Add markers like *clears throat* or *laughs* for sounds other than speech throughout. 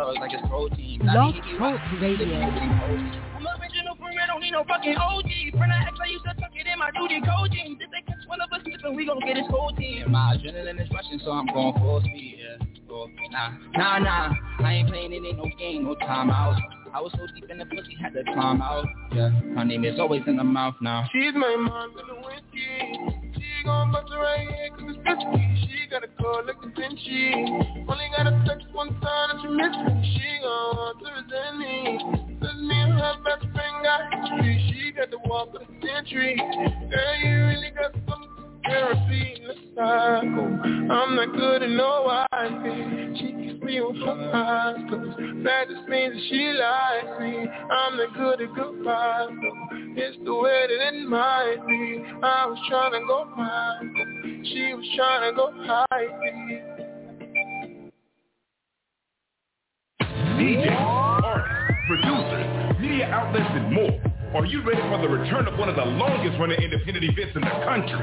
drugs like it's protein. Love Talk Radio. I'm original from I don't need no fucking OG. Friend I X, I used to tuck it in my duty code jeans. If they catch one of us slipping, we gon' get his whole team. My adrenaline is rushing, so I'm going full speed, yeah. Oh, nah, nah, nah. I ain't playing, it ain't no game, no timeout. I was so deep in the pussy, had to climb out. Yeah, my name is always in the mouth now. She's my mom in the whiskey. She gon' bust it right here cause it's risky. She got a like a Vinci. Only gotta text one time that you miss me. She gon' want to resent me. Cause me and her best friend got history. She got the walk of the century. Girl, you really got some in the cycle. I'm not good at no I She keeps me with her eyes closed. That just means that she likes me. I'm not good at goodbyes though. It's the way that it might be. I was trying to go high. She was trying to go high. DJs, artists, producers, media outlets, and more. Are you ready for the return of one of the longest running independent events in the country?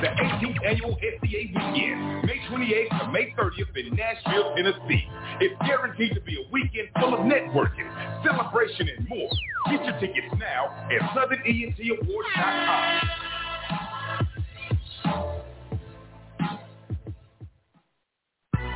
The 18th annual SEA weekend, May 28th to May 30th in Nashville, Tennessee. It's guaranteed to be a weekend full of networking, celebration, and more. Get your tickets now at SouthernENTAwards.com.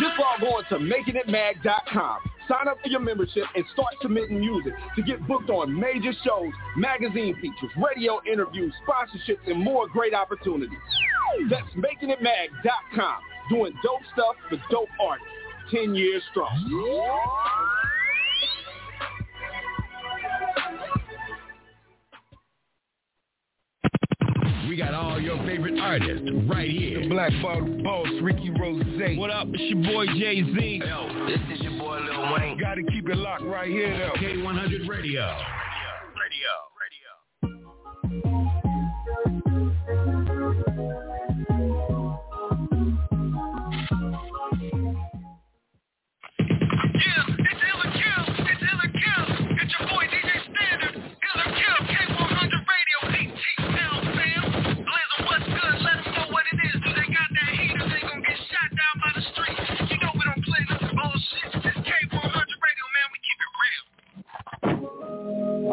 Just log on to makingitmag.com. Sign up for your membership and start submitting music to get booked on major shows, magazine features, radio interviews, sponsorships, and more great opportunities. That's makingitmag.com. Doing dope stuff for dope artists. 10 years strong. We got all your favorite artists right here. The Black Bottle Boss, Ricky Rose. What up? It's your boy Jay-Z. Yo, this is your boy Lil Wayne. Gotta keep it locked right here though. K100 Radio. Radio.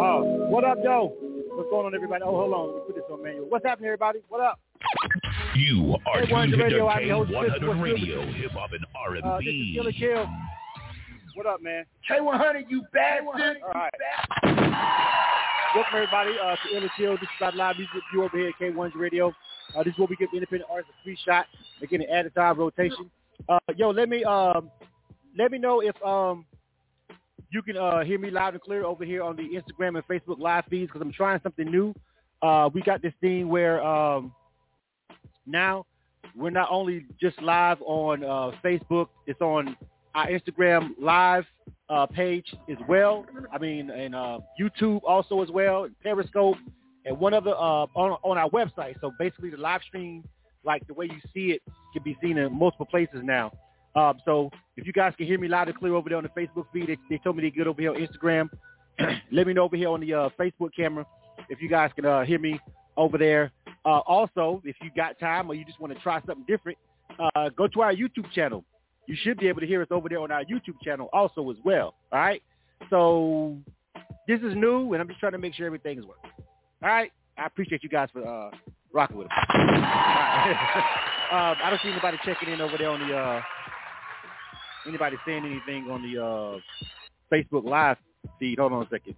Oh, what up, Joe? What's going on, everybody? Oh, hold on. Let me put this on manual. What's happening, everybody? What up? You are Hey, tuned K100 to Radio, I'm your host, Chris. K100 What's? Radio, hip hop and Uh, this is R&B. Killer Kill. What up, man? K100, you bastard. All right. Welcome, everybody, uh, to Ill or Kill. This is our live music review over here at K100 Radio. Uh, this is where we give independent artists a free shot. They get an added time rotation. Uh, yo, let me um, let me know if um, you can uh, hear me loud and clear over here on the Instagram and Facebook live feeds because I'm trying something new. Uh, we got this thing where um, now we're not only just live on uh, Facebook, it's on our Instagram live uh, page as well. I mean, and uh, YouTube also as well, and Periscope, and one other uh, on, on our website. So basically, the live stream, like the way you see it, can be seen in multiple places now. Um, so if you guys can hear me loud and clear over there on the Facebook feed, they, they told me they get over here on Instagram. *clears throat* Let me know over here on the uh, Facebook camera if you guys can uh, hear me over there. Uh, also, if you got time or you just want to try something different, uh, go to our YouTube channel. You should be able to hear us over there on our YouTube channel also as well. All right. So this is new, and I'm just trying to make sure everything is working. All right. I appreciate you guys for uh, rocking with us. *laughs* Right. *laughs* um, I don't see anybody checking in over there on the uh, anybody saying anything on the uh, Facebook Live feed. Hold on a second.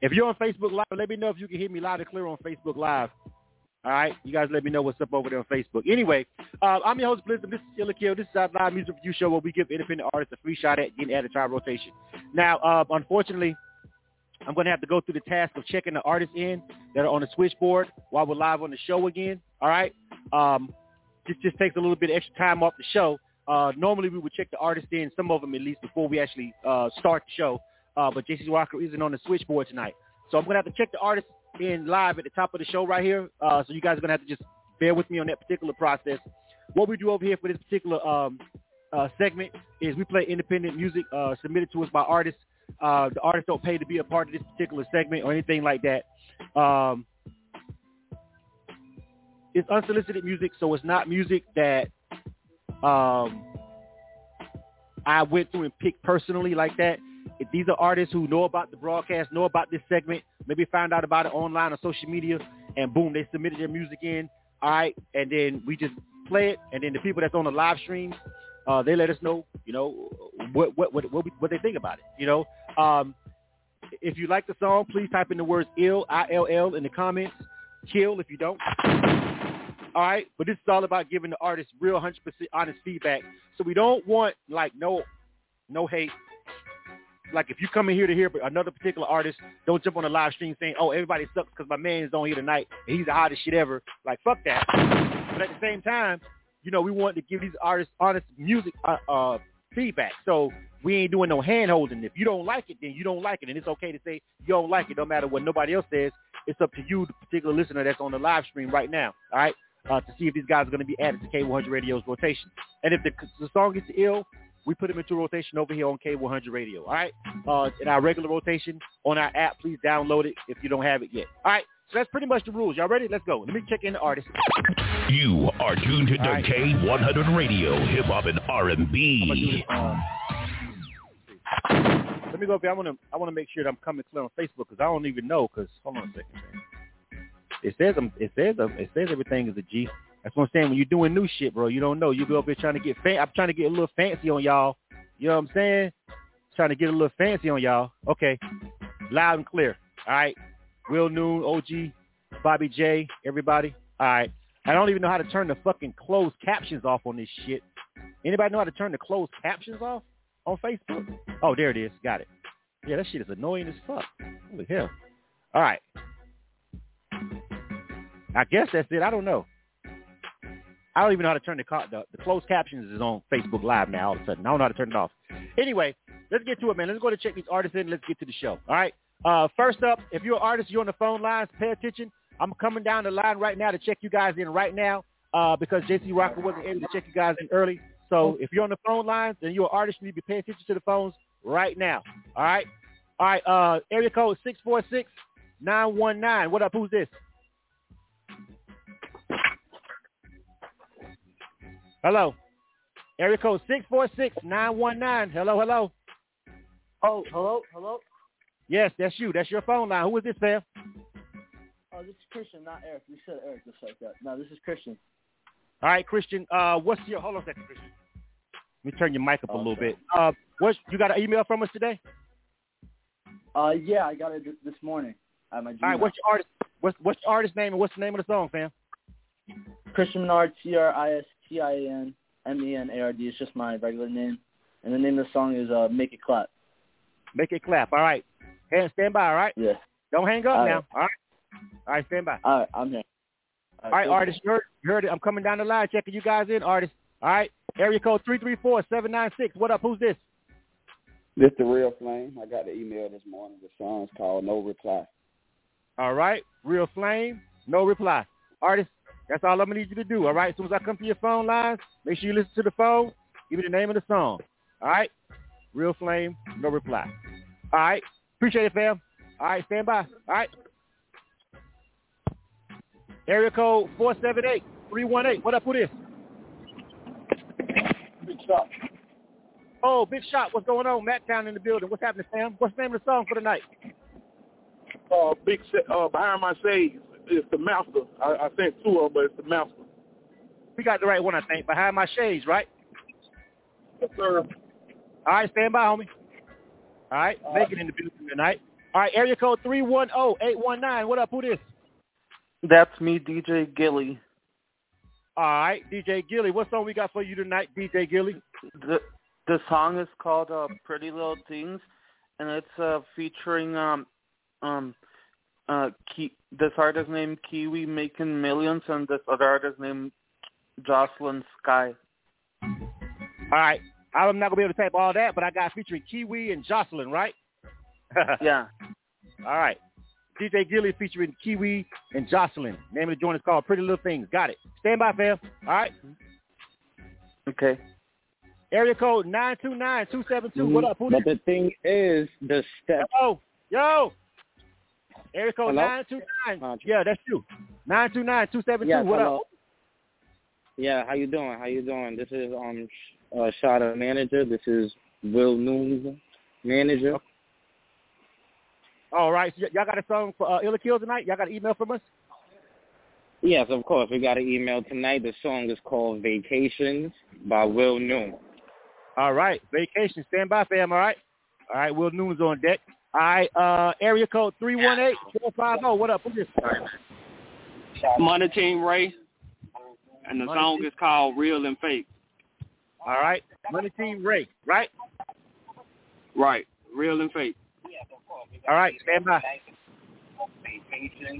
If you're on Facebook Live, let me know if you can hear me loud and clear on Facebook Live. All right, you guys let me know what's up over there on Facebook. Anyway, uh, I'm your host Blizzard. This is Killer This is our live music review show where we give independent artists a free shot at getting added to our rotation. Now, uh, unfortunately, I'm going to have to go through the task of checking the artists in that are on the switchboard while we're live on the show again. All right, um, this just takes a little bit of extra time off the show. Uh, normally, we would check the artists in, some of them at least, before we actually uh, start the show. Uh, but JC Walker isn't on the switchboard tonight, so I'm going to have to check the artists in live at the top of the show right here. Uh, so you guys are going to have to just bear with me on that particular process. What we do over here for this particular um, uh, segment is we play independent music uh, submitted to us by artists. The artists don't pay to be a part of this particular segment or anything like that. Um, it's unsolicited music, so it's not music that um, I went through and picked personally like that. If these are artists who know about the broadcast, know about this segment, maybe found out about it online or social media, and boom, they submitted their music in. All right, and then we just play it, and then the people that's on the live stream, uh, they let us know, you know, what what what what, we, what they think about it. You know, um, if you like the song, please type in the words "ill" I L L in the comments. Kill if you don't. All right, but this is all about giving the artist real 100% honest feedback. So we don't want like no, no hate. Like if you come in here to hear another particular artist, don't jump on the live stream saying, "Oh, everybody sucks because my man is on here tonight and he's the hottest shit ever." Like fuck that. But at the same time, you know, we want to give these artists honest music uh, uh, feedback. So we ain't doing no hand holding. If you don't like it, then you don't like it, and it's okay to say you don't like it, no matter what nobody else says. It's up to you, the particular listener that's on the live stream right now. All right, uh, to see if these guys are going to be added to K100 Radio's rotation. And if the, the song gets ill, we put them into rotation over here on K100 Radio. All right, uh, in our regular rotation on our app, please download it if you don't have it yet. All right. So that's pretty much the rules. Y'all ready? Let's go. Let me check in the artist. You are tuned to right. K100 Radio, hip hop and R&B. Let me go up here. I want to I want to make sure that I'm coming clear on Facebook because I don't even know. Because hold on a second. Man. It says um, it says um, it says everything is a G. That's what I'm saying. When you're doing new shit, bro, you don't know. You go up here trying to get fan. I'm trying to get a little fancy on y'all. You know what I'm saying? Trying to get a little fancy on y'all. Okay, loud and clear. All right. Will Noon, OG, Bobby J, everybody. All right. I don't even know how to turn the fucking closed captions off on this shit. Anybody know how to turn the closed captions off on Facebook? Oh, there it is. Got it. Yeah, that shit is annoying as fuck. Holy hell. All right. I guess that's it. I don't know. I don't even know how to turn the, the the closed captions is on Facebook Live now. All of a sudden, I don't know how to turn it off. Anyway, let's get to it, man. Let's go to check these artists in. Let's get to the show. All right. Uh, first up, if you're an artist, you're on the phone lines. Pay attention. I'm coming down the line right now to check you guys in right now uh, because JC Rocker wasn't able to check you guys in early. So if you're on the phone lines and you're an artist, you need to pay attention to the phones right now. All right. All right. Uh, area code six four six nine one nine. What up? Who's this? Hello. Area code 646-919. Hello, hello. Oh, hello, hello. Yes, that's you. That's your phone line. Who is this, fam? Oh, this is Christian, not Eric. You said Eric just like that. No, this is Christian. All right, Christian. Uh, what's your? Hold on a second, Christian. Let me turn your mic up a little bit. Uh, what you got an email from us today? Uh, yeah, I got it this morning at my Gmail. All right, what's your artist? What's what's your artist name and what's the name of the song, fam? Christian Menard, T R I S T I A N M E N A R D. It's just my regular name, and the name of the song is uh, "Make It Clap." Make it clap. All right. Hey, stand by. All right. Yeah. Don't hang up all now. Right. All right. All right. Stand by. All right. I'm here. All right, all right artist. You heard, you heard it. I'm coming down the line, checking you guys in, artist. All right. Area code three three four seven nine six. What up? Who's this? This the real flame. I got the email this morning. The song's called No Reply. All right. Real flame. No reply. Artist, that's all I'm gonna need you to do. All right. As soon as I come to your phone lines, make sure you listen to the phone. Give me the name of the song. All right. Real flame. No reply. All right. Appreciate it, fam. All right. Stand by. All right. Area code four seven eight three one eight. What up? Who this? Big shot. Oh, big shot. What's going on? Matt Town in the building. What's happening, Sam? What's the name of the song for the night? Uh, big uh, behind my shades. It's the master. I, I sent two of them, but it's the master. We got the right one, I think. Behind my shades, right? Yes, sir. All right, stand by, homie. All right, All make it in the building tonight. All right, area code three one zero eight one nine. What up? Who this? That's me, DJ Gilly. All right, DJ Gilly. What song we got for you tonight, DJ Gilly? The the song is called uh, "Pretty Little Things," and it's uh, featuring um um uh Ki- this artist named Kiwi making millions, and this other artist named Jocelyn Sky. All right, I'm not gonna be able to type all that, but I got featuring Kiwi and Jocelyn, right? *laughs* yeah. All right. DJ Gilly featuring Kiwi and Jocelyn. Name of the joint is called Pretty Little Things. Got it. Stand by, fam. All right. Okay. Area code 929-272. What up? Who But the thing is, the step. Yo, yo. Area code Hello? 929. Yeah, that's you. 929-272. Yes, what hello. up? Yeah, how you doing? How you doing? This is um uh, Shada manager. This is Will Noons manager. All right. So y- y'all got a song for uh, Ill or Kill tonight? Y'all got an email from us? Yes, of course. We got an email tonight. The song is called Vacations by Will Noon. All right. Vacation. Stand by, fam. All right. All right. Will Noon's on deck. All right. Uh, area code 318-450. What up? Who's this? Money Team Ray, and the Money song Team- is called Real and Fake. All right. Money Team Ray, right? Right, Real and Fake. All right. Stand by.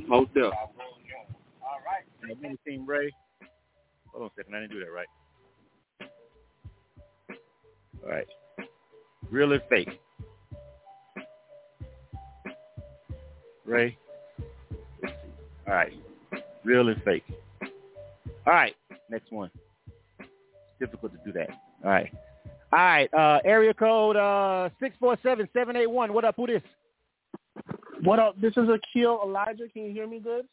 Most deaf. Uh, Money Team Ray. Hold on a second. I didn't do that right. All right. Real and fake. Ray. All right. Real and fake. All right. Next one. It's difficult to do that. All right. All right. Uh, area code uh, 647-781. What up? Who this? What up? This is Akil Elijah. Can you hear me good?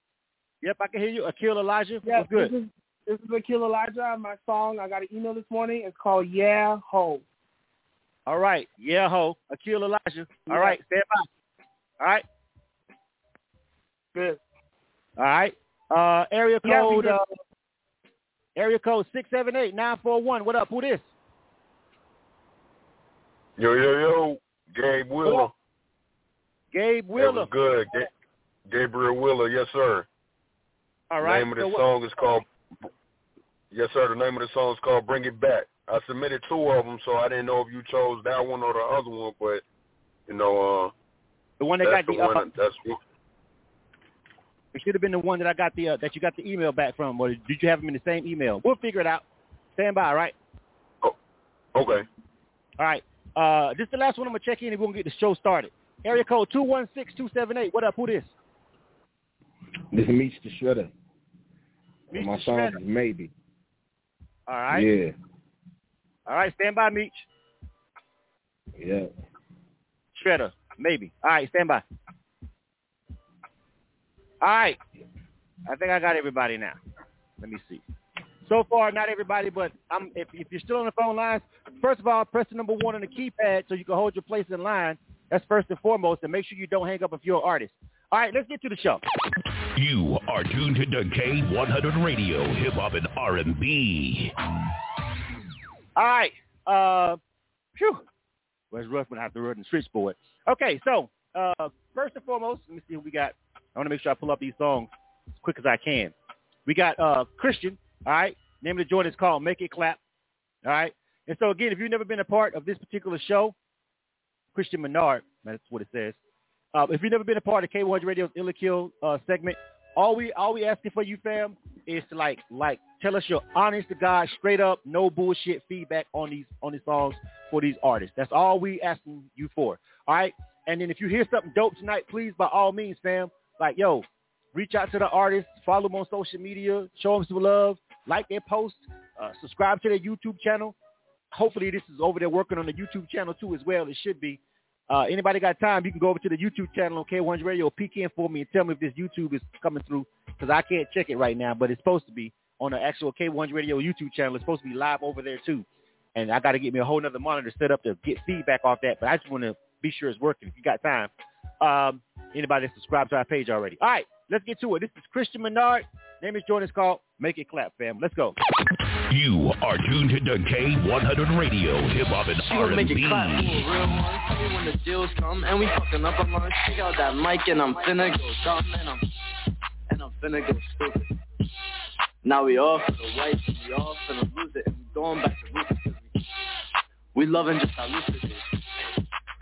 Yep, I can hear you. Akil Elijah. Yeah, What's good? This is, this is Akil Elijah. My song, I got an email this morning. It's called Yeah Ho. All right. Yeah, ho. Akil Elijah. All Yeah. right. Stand by. All right. Good. All right. Uh, area code. good. Uh, area code six seven eight nine four one. What up? Who this? Yo, yo, yo, Gabe Wheeler. Gabe That Wheeler. was good. Ga- Gabriel Wheeler, yes, sir. All right. name of the So song is called, yes, sir, the name of the song is called Bring It Back. I submitted two of them, so I didn't know if you chose that one or the other one, but, you know, uh, the one that that's got the the. one, Uh, that's, it should have been the one that I got the uh, that you got the email back from, or did you have them in the same email? We'll figure it out. Stand by. All right. okay. All right. Uh, this is the last one. I'm gonna check in and we're gonna get the show started. Area code two one six two seven eight. What up? Who this? This is Meech the Shredder. Meech My the song Shredder. is Maybe. All right. Yeah. All right. Stand by, Meech. Yeah. Shredder, maybe. All right, stand by. All right. I think I got everybody now. Let me see. So far, not everybody, but I'm, if, if you're still on the phone lines, first of all, press the number one on the keypad so you can hold your place in line. That's first and foremost, and make sure you don't hang up if you're an artist. All right, let's get to the show. You are tuned to K100 Radio, Hip Hop and R&B. All right. Uh, phew. Where's Russ when I have to run the switchboard? Okay, so uh, first and foremost, let me see who we got. I want to make sure I pull up these songs as quick as I can. We got uh, Christian. All right. Name of the joint is called Make It Clap. All right. And so again, if you've never been a part of this particular show, Christian Menard, that's what it says. Uh, if you've never been a part of K100 Radio's Ill or Kill uh, segment, all we all we asking for you, fam, is to like like tell us your honest to God, straight up, no bullshit feedback on these on these songs for these artists. That's all we asking you for. All right. And then if you hear something dope tonight, please by all means, fam, like yo, reach out to the artists, follow them on social media, show them some love, like their posts, uh, subscribe to their YouTube channel. Hopefully this is over there working on the YouTube channel too as well. It should be. Uh, anybody got time, you can go over to the YouTube channel on K100 Radio, peek in for me and tell me if this YouTube is coming through because I can't check it right now, but it's supposed to be on the actual K100 Radio YouTube channel. It's supposed to be live over there too. And I got to get me a whole nother monitor set up to get feedback off that, but I just want to be sure it's working if you got time. Um, anybody that subscribed to our page already. All right, let's get to it. This is Christian Menard. Name is joint is called Make It Clap, fam. Let's go. You are tuned to K100 Radio, Hip Hop and She gon' make it R&B. clap for a real one. Tell me when the deals come and we fucking up. I'm gonna stick out that mic and I'm finna go dumb and I'm and I'm finna go stupid. Now we all for the white, we all finna lose it and we going back to roots 'cause we we loving just how loose it is.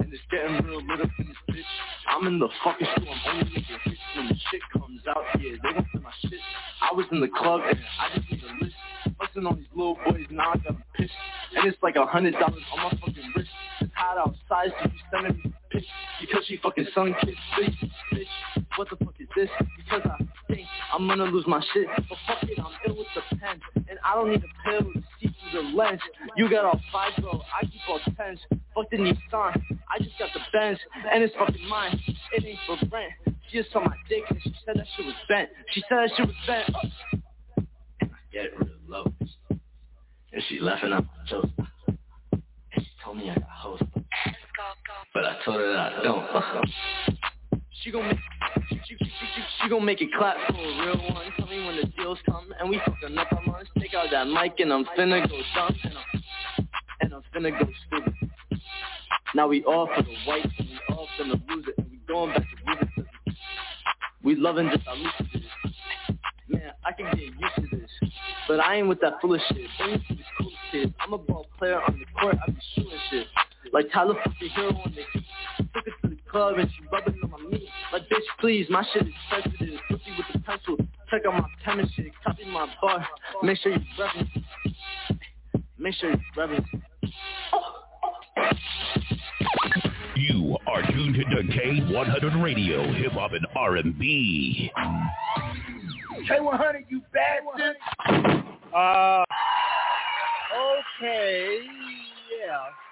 And it's getting real lit up in this bitch. I'm in the fucking store, I'm only making hits when the shit comes out. Yeah, they gon' feel my shit. I was in the club and I just need a list. Busting on these little boys, now I got pissed. And it's like a hundred dollars on my fucking wrist. It's hot outside, so you sending me pic because she fucking sun kissed bitch, bitch. what the fuck is this? Because I think I'm gonna lose my shit. But fuck it, I'm ill with the pen. And I don't need a pill to see through the lens. You got all five, bro. I keep all tens. Fuck the Nissan. I just got the Benz. And it's fucking mine. It ain't for rent. She just saw my dick and she said that shit was bent. She said that shit was bent. Oh. And I get real low. And she laughing at my jokes. And she told me I got hoes. But I told her that I don't. She gon' make she, gon' make it clap for a real one. Tell me when the deals come and we fucking up. I'm gonna take out that mic and I'm finna go dumb and I'm and I'm finna go stupid. Now we all for the whites and we all finna lose it and we going back to it. We loving just it is. Man, I can get used to this, but I ain't with that foolish shit. Bring to the kids. I'm a ball player on the court. I be shooting shit like Tyler fucking Herro on the heat. Took it to the club and she rubbing on my knee. Like bitch, please, my shit is sensitive. Pussy with the pencil. Check out my pen and shit. Copy my bar. Make sure you reverence. Make sure you reverence. You are tuned to K100 Radio, Hip Hop and R&B. K100, you bad Uh, okay, yeah.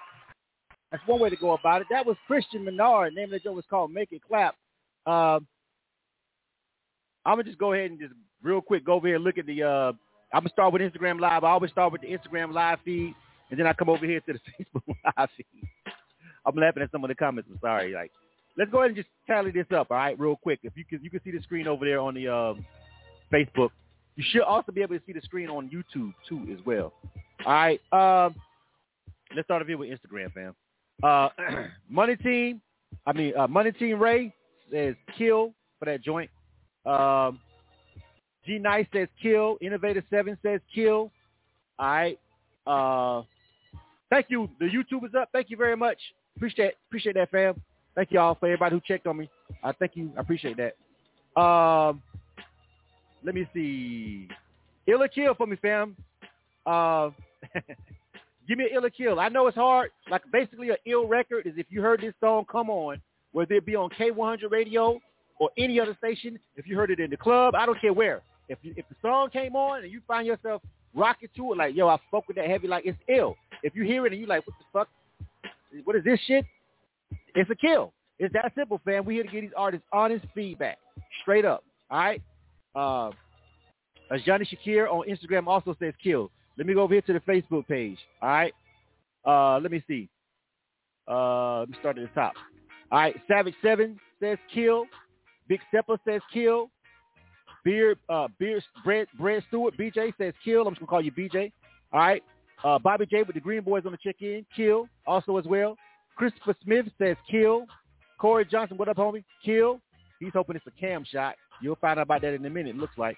That's one way to go about it. That was Christian Menard. Name of the joke was called Make It Clap. Um, I'm gonna just go ahead and just real quick go over here and look at the. Uh, I'm gonna start with Instagram Live. I always start with the Instagram Live feed, and then I come over here to the *laughs* Facebook Live feed. I'm laughing at some of the comments. I'm sorry. Like, let's go ahead and just tally this up, all right, real quick. If you can, you can see the screen over there on the um, Facebook. You should also be able to see the screen on YouTube too, as well. All right. Um, let's start off here with Instagram, fam. Uh, *clears throat* Money Team, I mean, uh, Money Team Ray says kill for that joint. Um, G Nice says kill. Innovator Seven says kill. All right. Uh, thank you. The YouTube is up. Thank you very much. Appreciate appreciate that, fam. Thank you all for everybody who checked on me. I thank you. I appreciate that. Um, let me see. Ill or kill for me, fam. Uh, *laughs* give me an ill or kill. I know it's hard. Like basically an ill record is if you heard this song come on, whether it be on K100 radio or any other station, if you heard it in the club, I don't care where. If you, if the song came on and you find yourself rocking to it like, yo, I fuck with that heavy, like it's ill. If you hear it and you like, what the fuck? What is this shit? It's a kill. It's that simple, fam. We here to get these artists honest feedback, straight up. All right. Uh, Johnny Shakir on Instagram also says kill. Let me go over here to the Facebook page. All right. Uh, let me see. Uh, let me start at the top. All right. Savage Seven says kill. Big Stepper says kill. Beard, uh, Beard, Brad, Stewart, BJ says kill. I'm just gonna call you BJ. All right. Uh, Bobby J with the Green Boys on the check-in. Kill. Also as well. Christopher Smith says kill. Corey Johnson, what up, homie? Kill. He's hoping it's a cam shot. You'll find out about that in a minute. Looks like.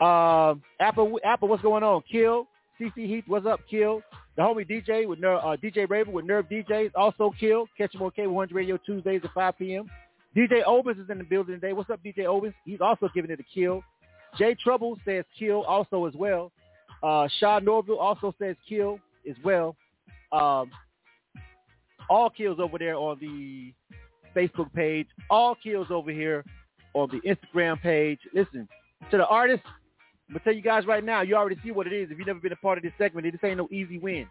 Um, Apple, Apple, what's going on? Kill. CC Heath, what's up? Kill. The homie DJ with Nerve, uh, DJ Raven with Nerve DJs, also Kill. Catch him on K100 Radio Tuesdays at 5 p.m. DJ Obis is in the building today. What's up, DJ Obis? He's also giving it a kill. Jay Trouble says kill also as well. Uh, Shaw Norville also says kill as well. Um, all kills over there on the Facebook page. All kills over here on the Instagram page. Listen, to the artists, I'm going to tell you guys right now, you already see what it is. If you've never been a part of this segment, this ain't no easy win.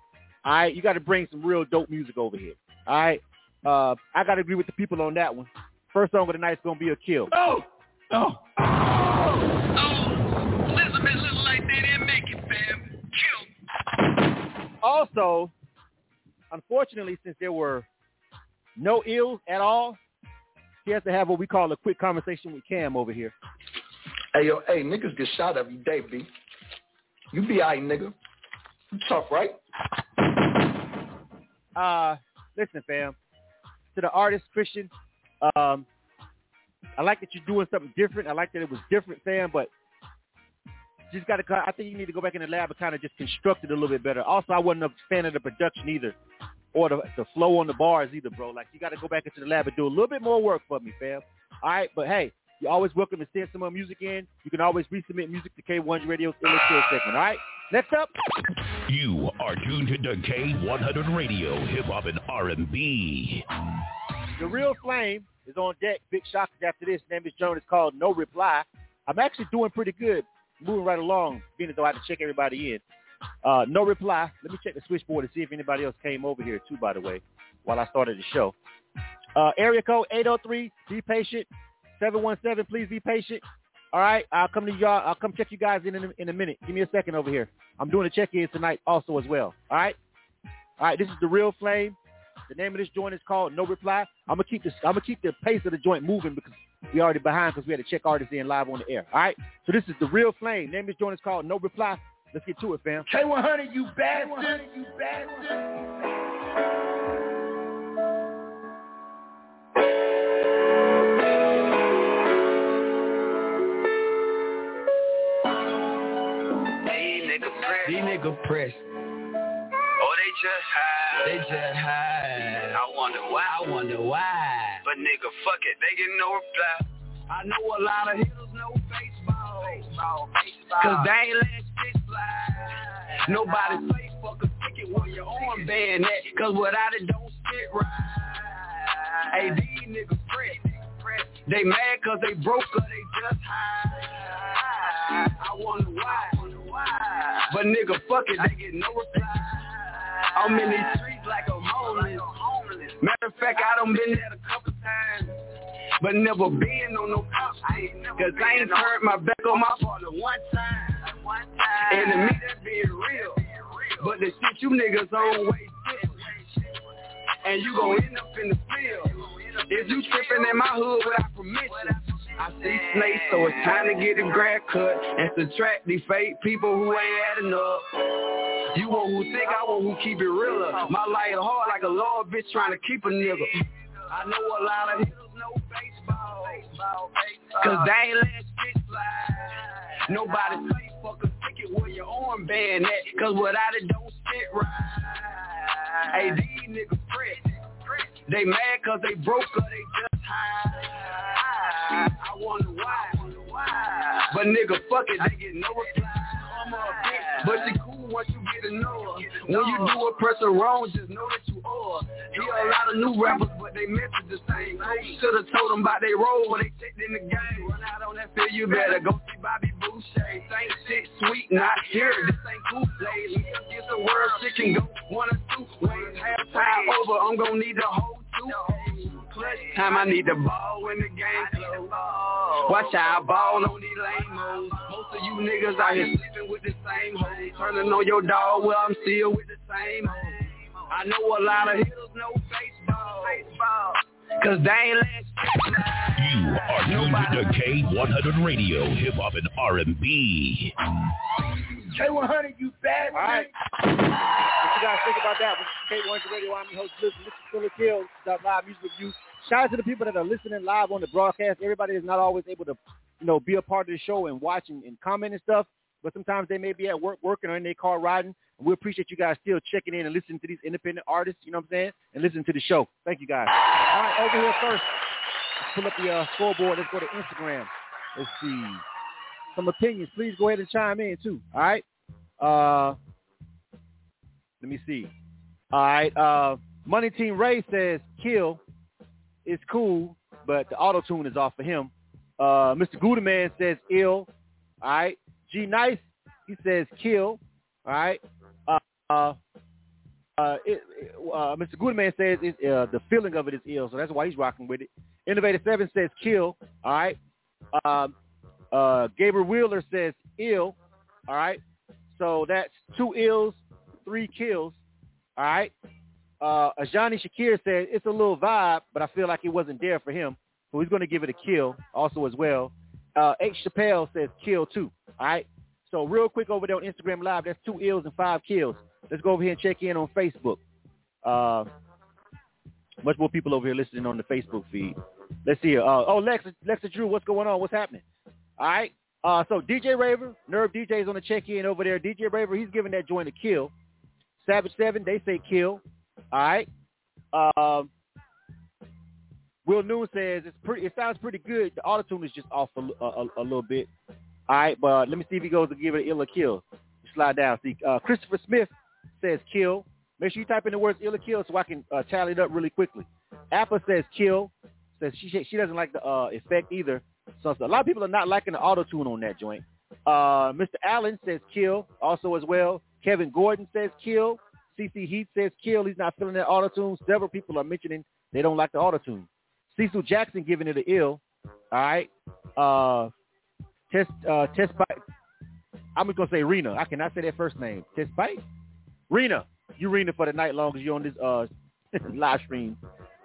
All right? You got to bring some real dope music over here. All right? Uh, I got to agree with the people on that one. First song of the night is going to be a kill. Oh! Oh! Oh! Elizabeth look like they didn't make it, fam. Kill. Also, unfortunately, since there were no ills at all, he has to have what we call a quick conversation with Cam over here. Hey, yo, hey, niggas get shot every day, B. You be alright, nigga. You tough, right? Uh, listen, fam. To the artist, Christian, um, I like that you're doing something different. I like that it was different, fam, but just got to, I think you need to go back in the lab and kind of just construct it a little bit better. Also, I wasn't a fan of the production either or the, the flow on the bars either, bro. Like, you got to go back into the lab and do a little bit more work for me, fam. All right, but hey, you're always welcome to send some more music in. You can always resubmit music to K100 Radio's Ill Kill segment, all right? Next up. You are tuned to K100 Radio, Hip Hop and R&B. The Real Flame is on deck. Big shockers after this. Name is Joan. It's called No Reply. I'm actually doing pretty good, moving right along, being as though I had to check everybody in. Uh, no reply. Let me check the switchboard to see if anybody else came over here too, by the way, while I started the show. Uh, area code 803. Be patient. 717. Please be patient. All right, I'll come to y'all. I'll come check you guys in in a, in a minute. Give me a second over here. I'm doing a check-in tonight also as well. All right. All right. This is the Real Flame. The name of this joint is called No Reply. I'm gonna keep this. I'm gonna keep the pace of the joint moving because we already behind because we had to check artists in live on the air. All right. So this is the Real Flame. Name of this joint is called No Reply. Let's get to it, fam. K100, you bastard. You bastard. These nigga press. Oh, they just high. They just high. I wonder why. I wonder why. But nigga, fuck it, they get no reply. I know a lot of hitters know baseball. baseball, baseball. Cause they ain't let shit fly. Nobody say fuck a ticket when your arm band that. Cause without it don't sit right. Hey, these niggas press. They mad cause they broke or they just high. I wonder why. But nigga, fuck it, they get no reply. I'm in these streets like I'm homeless. Matter of fact, I done been there a couple times. But never been on no cop. Cause I ain't turned my back on my father one time. And to me, that being real. But the shit you niggas on way. And you gon' end up in the field. If you tripping in my hood without permission. I see snakes, so it's time to get a grad cut and subtract these fake people who ain't adding up. You want who think, I want who keep it realer. My life hard like a law bitch trying to keep a nigga. I know a lot of hitters know baseball, cause they ain't let shit fly. Nobody say fuck a ticket where your arm band at, cause without it don't sit right. Hey, these niggas press. They mad cause they broke or they just high. I wonder why. But nigga, fuck it, they get no reply. But she cool once you get to know her. When you do a person wrong, just know that you are. Hear a lot of new rappers, but they message the same. Should've told them about their role when they checked in the game. Run out on that field, you better go see Bobby Boucher. Same shit, sweet, not here. This ain't cool plays. Get the world, shit can go one or two ways. Half time over, I'm gonna need the whole. Clutch time, I need the ball when the game close. Watch out, ball on these lame Most of you niggas out here sleeping with the same hoes. Turning on your dog, well, I'm still with the same hoes. I know a lot of hitters know baseball. baseball. Cause they ain't let You are tuned to the K100 Radio, Hip Hop and R&B. K100, you bad All right. You guys think about that? This is K100 Radio. I'm your host, Listen. This is Philly Kills, live music review. Shout out to the people that are listening live on the broadcast. Everybody is not always able to, you know, be a part of the show and watch and, and comment and stuff. But sometimes they may be at work working or in their car riding. And we appreciate you guys still checking in and listening to these independent artists, you know what I'm saying? And listening to the show. Thank you guys. All right, over here first. Let's pull up the uh, scoreboard. Let's go to Instagram. Let's see. Some opinions. Please go ahead and chime in too. All right. Uh, let me see. All right. Uh, Money Team Ray says kill is cool, but the auto tune is off for him. Uh, Mr. Gooderman says ill. All right. G Nice, he says kill. All right. Uh, uh, uh, it, uh, Mr. Gooderman says it, uh, the feeling of it is ill, so that's why he's rocking with it. Innovator Seven says kill. All right. Um, uh, Gabriel Wheeler says ill. All right. So that's two ills, three kills. All right. Uh, Ajani Shakir said it's a little vibe, but I feel like it wasn't there for him. So he's going to give it a kill also as well. Uh, H. Chappelle says kill too. All right. So real quick over there on Instagram Live, that's two ills and five kills. Let's go over here and check in on Facebook. Uh, much more people over here listening on the Facebook feed. Let's see. Uh, oh, Lexa, Lexa Drew, what's going on? What's happening? All right. Uh, so DJ Raver, Nerve DJ is on the check-in over there. DJ Raver, he's giving that joint a kill. Savage 7, they say kill. All right. Um, Will Noon says it's pretty. It sounds pretty good. The auto tune is just off a, a, a, little bit. All right, but let me see if he goes to give it an ill or kill. slide down. See, uh, Christopher Smith says kill. Make sure you type in the words ill or kill so I can uh, tally it up really quickly. Appa says kill. Says she she doesn't like the uh, effect either. So, so a lot of people are not liking the auto tune on that joint. Uh, Mr. Allen says kill also as well. Kevin Gordon says kill. CC Heat says kill. He's not feeling that auto tune. Several people are mentioning they don't like the auto tune. Cecil Jackson giving it an ill. All right. Uh, test uh, test bite. I'm just gonna say Rena. I cannot say that first name. Test bite. Rena. You Rena for the night long as you're on this uh *laughs* live stream.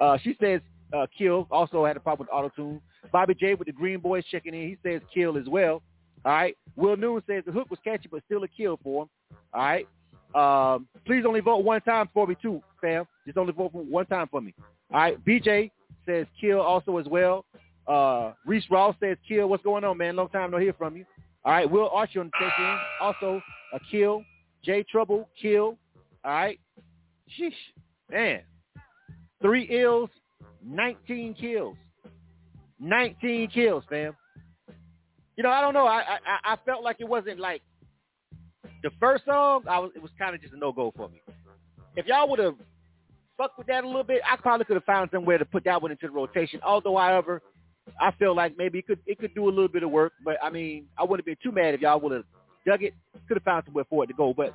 Uh, she says uh, kill. Also had a problem with auto tune. Bobby J with the Green Boys checking in. He says kill as well. All right. Will Noon says the hook was catchy, but still a kill for him. All right. Um, please only vote one time for me too, fam. Just only vote for one time for me. All right. BJ says kill also as well. Uh, Reese Ross says kill. What's going on, man? Long time no hear from you. All right. Will Archer on the in. Also a kill. J Trouble kill. All right. Sheesh. Man. Three ills, 19 kills. 19 kills, fam. You know, I don't know. I I, I felt like it wasn't like the first song. I was it was kind of just a no go for me. If y'all would have fucked with that a little bit, I probably could have found somewhere to put that one into the rotation. Although, however, I feel like maybe it could it could do a little bit of work. But I mean, I wouldn't have been too mad if y'all would have dug it. Could have found somewhere for it to go. But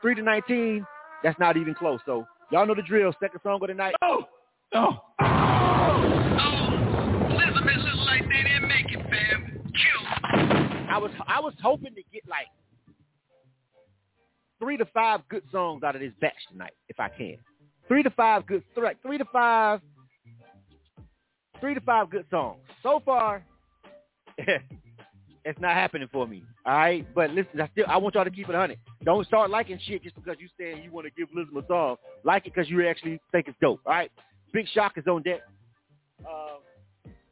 three to 19, that's not even close. So y'all know the drill. Second song of the night. Oh, oh. I was I was hoping to get like three to five good songs out of this batch tonight, if I can. Three to five good, three, three to five, three to five good songs. So far, *laughs* it's not happening for me. All right, but listen, I still I want y'all to keep it honey. Don't start liking shit just because you saying you want to give Lism a song. Like it because you actually think it's dope. All right, Big Shock is on deck. Uh,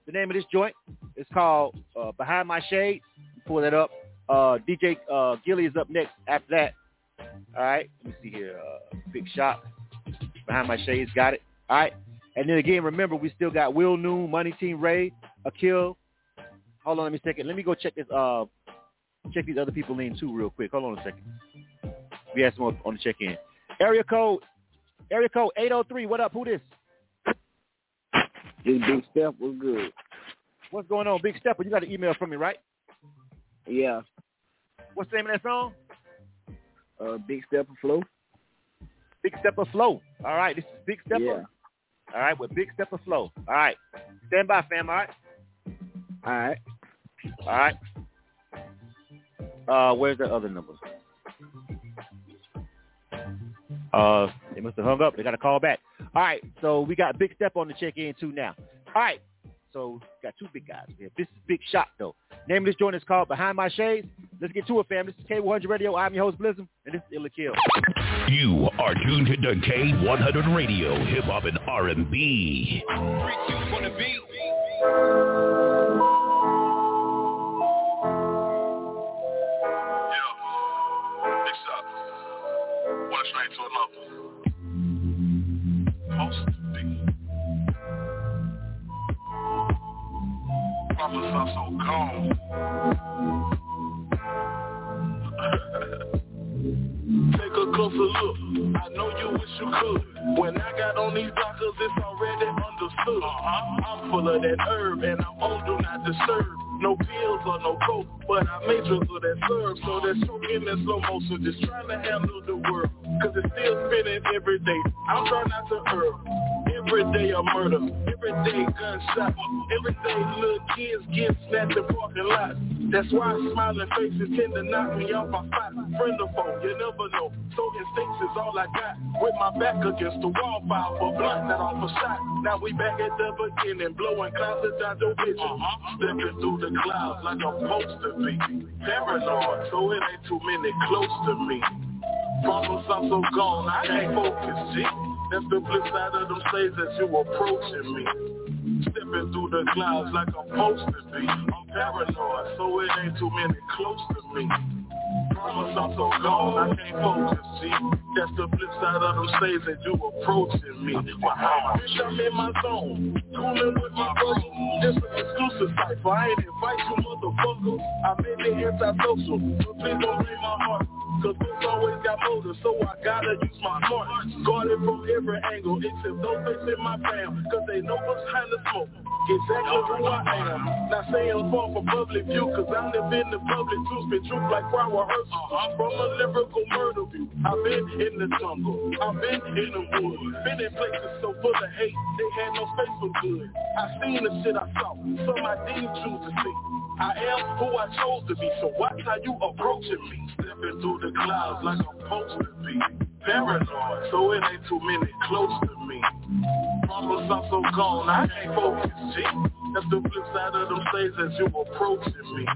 the name of this joint is called uh, Behind My Shade. Pull that up. Uh, DJ uh, Gilly is up next after that. All right. Let me see here. Uh, Big Shot. Behind My Shades. Got it. All right. And then again, remember, we still got Will Noon, Money Team Ray, Akil. Hold on, let me second. Let me go check this. Uh, check these other people in too, real quick. Hold on a second. We have some on the check-in. Area code. Area code 803. What up? Who this? This Big Step was good. What's going on, Big Stepper? You got an email from me, right? Yeah. What's the name of that song? Uh, Big Stepper Flow. Big Stepper Flow. All right, this is Big Stepper. Yeah. All right, with Big Stepper Flow. All right. Stand by, fam, all right? All right. All right. Uh, where's the other numbers? Uh, they must have hung up. They got a call back. All right, so we got Big Step on the check-in too now. All right, so got two big guys here. This is Big Shot though. Name of this joint is called Behind My Shades. Let's get to it, fam. This is K100 Radio. I'm your host Blizzum, and this is Ill or Kill. You are tuned to K100 Radio, hip hop and R&B. One straight to another. Supposed to be. Brothers are so gone. Closer look. I know you wish you could. When I got on these blockers, it's already understood. Uh-huh. I'm full of that herb and I'm on do not disturb. No pills or no coke, but I made sure of that serve. So that's choking in slow motion, just trying to handle the world. Cause it's still spinning every day. I'm trying not to err. Every day a murder, every day gunshot, every day little kids get snatched in parking lots. That's why smiling faces tend to knock me off my spot. Friend or foe, you never know. So instincts is all I got. With my back against the wall, file for blunt, not off a shot. Now we back at the beginning, blowing clouds out your vision. Stepping through the clouds like I'm supposed to be. Paranoid, so it ain't too many close to me. Problems I'm so gone, I can't focus, G. That's the flip side of them stays as you approaching me. Stepping through the clouds like I'm supposed to be. I'm paranoid, so it ain't too many close to me. Promise I'm so gone, I can't focus, see? That's the flip side of them stays as you approaching me. Wow, bitch, I'm in my zone. Cooling with my brother. Just an exclusive cipher. I ain't invite you, motherfucker. I made it antisocial, so please don't break my heart. Cause books always got motives, so I gotta use my heart. Guarded from every angle, except those facing my fam. Cause they know what's behind the smoke. Exactly who I am. Not saying I'm far from public view, cause I live in the public too. Spit truth like choir rehearsal. I'm from a lyrical murder view. I've been in the jungle. I've been in the woods. Been in places so full of hate, they had no space for good. I seen the shit I saw, some I didn't choose to see. I am who I chose to be, so watch how you approaching me. Stepping through the clouds like I'm supposed to be. Paranoid, so it ain't too many close to me. Promise I'm so gone, I can't focus, G. That's the flip side of them stays as you approaching me.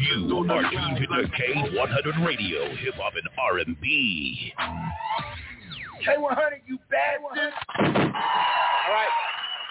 You are tuned to the K100 Radio, Hip Hop and R&B. K100, you bastard. All right.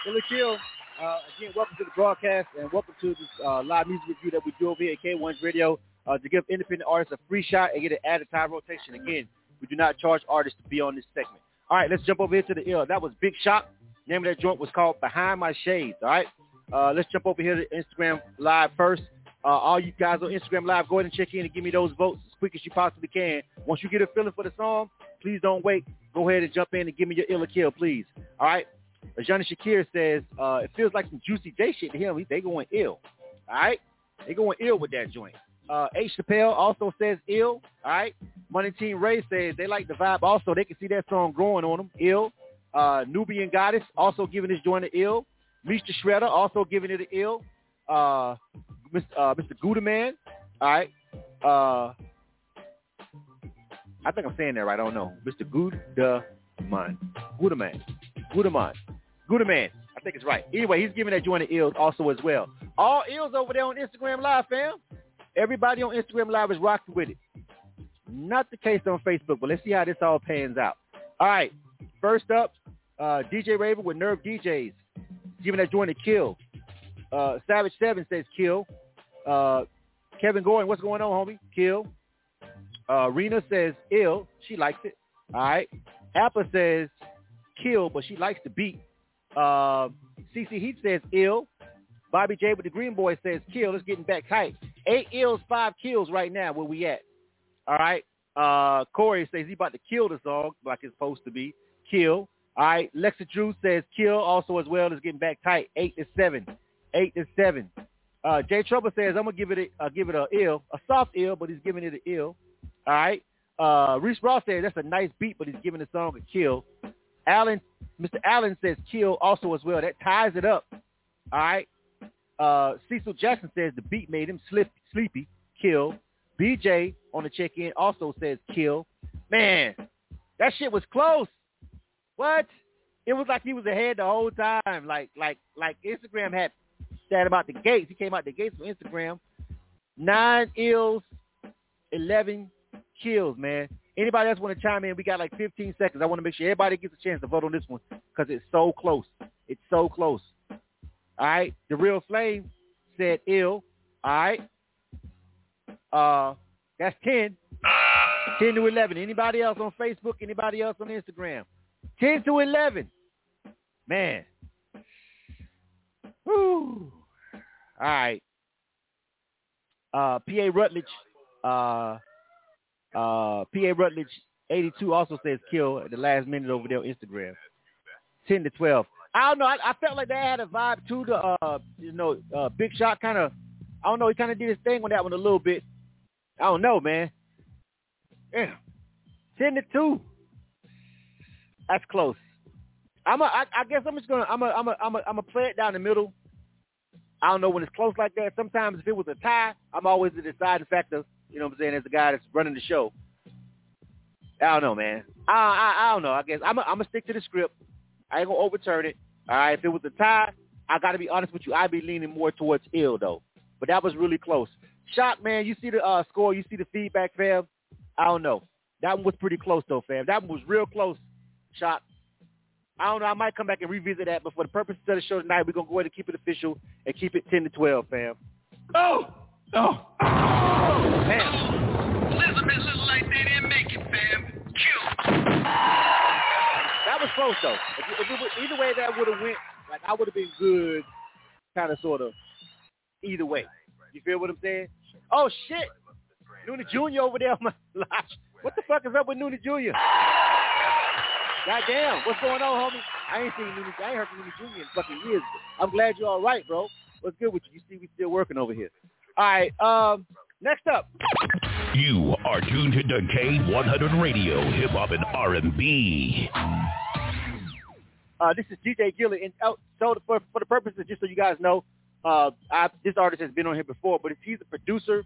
Ill or Kill. Uh, again, welcome to the broadcast and welcome to this uh, live music review that we do over here at K1's Radio uh, to give independent artists a free shot and get an added time rotation. Again, we do not charge artists to be on this segment. All right, let's jump over here to the ill. That was Big Shot. Name of that joint was called Behind My Shades. All right, uh, let's jump over here to Instagram Live first. Uh, all you guys on Instagram Live, go ahead and check in and give me those votes as quick as you possibly can. Once you get a feeling for the song, please don't wait. Go ahead and jump in and give me your ill or kill, please. All right. Johnny Shakir says, uh, it feels like some Juicy J shit to him. They going ill. All right? They going ill with that joint. Uh, H. Chappelle also says ill. All right? Money Team Ray says they like the vibe. Also, they can see that song growing on them. Ill. Uh, Nubian Goddess also giving this joint an ill. Mr. Shredder also giving it an ill. Uh, Mr. Uh, Mr. Gudaman. All right. Uh, I think I'm saying that right. I don't know. Mr. Gudaman. Gudaman. Gudaman. Gudaman. I think it's right. Anyway, he's giving that joint an ill also as well. All ills over there on Instagram Live, fam. Everybody on Instagram Live is rocking with it. Not the case on Facebook, but let's see how this all pans out. All right. First up, uh, DJ Raven with Nerve DJs. Giving that joint a kill. Uh, Savage 7 says kill. Uh, Kevin Gordon, what's going on, homie? Kill. Uh, Rena says ill. She likes it. All right. Appa says kill, but she likes the beat. Uh, CC Heat says ill. Bobby J with the Green Boy says kill. It's getting back tight. Eight ills, five kills right now where we at. All right. Uh, Corey says he about to kill the song like it's supposed to be. Kill. All right. Lexa Drew says kill also as well. It's getting back tight. Eight to seven. Eight to seven. Uh, Jay Trouble says I'm gonna give it a uh, give it a ill, a soft ill, but he's giving it an ill. All right. Uh, Reese Ross says that's a nice beat, but he's giving the song a kill. Allen, Mr. Allen says kill also as well. That ties it up. All right. Uh, Cecil Jackson says the beat made him slip, sleepy. Kill. BJ on the check-in also says kill. Man, that shit was close. What? It was like he was ahead the whole time. Like like like Instagram had said about the gates. He came out the gates from Instagram. Nine ills, eleven kills, man. Anybody else want to chime in? We got like 15 seconds. I want to make sure everybody gets a chance to vote on this one because it's so close. It's so close. All right. The real flame said ill. All right. Uh, that's 10. 10 to 11. Anybody else on Facebook? Anybody else on Instagram? 10 to 11. Man. Woo. All right. Uh, PA Rutledge. Uh, uh, PA Rutledge 82 also says kill at the last minute over there on Instagram. 10 to 12. I don't know. I, I felt like they had a vibe to the, uh, you know, uh, Big Shot kind of, I don't know. He kind of did his thing on that one a little bit. I don't know, man. Yeah. 10 to 2. That's close. I'm a, I, I guess I'm just gonna I'm a I'm a I'm a I'm a play it down the middle. I don't know when it's close like that. Sometimes if it was a tie, I'm always the deciding factor. You know what I'm saying? As the guy that's running the show. I don't know, man. I I, I don't know. I guess I'm a, I'm gonna stick to the script. I ain't gonna overturn it. All right. If it was a tie, I got to be honest with you. I'd be leaning more towards ill though. But that was really close. Shock, man. You see the uh, score. You see the feedback, fam. I don't know. That one was pretty close though, fam. That one was real close. Shock. I don't know. I might come back and revisit that, but for the purposes of the show tonight, we're gonna go ahead and keep it official and keep it ten to twelve, fam. Oh, oh, oh, man. Elizabeth looks like they didn't make it, fam. Kill. That was close though. If, if it was, either way that would have went, like I would have been good, kind of, sort of, either way. You feel what I'm saying? Oh shit! Noonie Jr. over there on my *laughs* live. What the fuck is up with Noonie Jr.? Goddamn, what's going on, homie? I ain't seen Noonie. I ain't heard from Noonie Jr. in fucking years. I'm glad you're all right, bro. What's good with you? You see, we still working over here. All right. Um, next up. You are tuned to K100 Radio, Hip Hop and R&B. Uh, this is DJ Gilly, and oh, so for for the purposes, just so you guys know, uh, I, this artist has been on here before, but if he's a producer,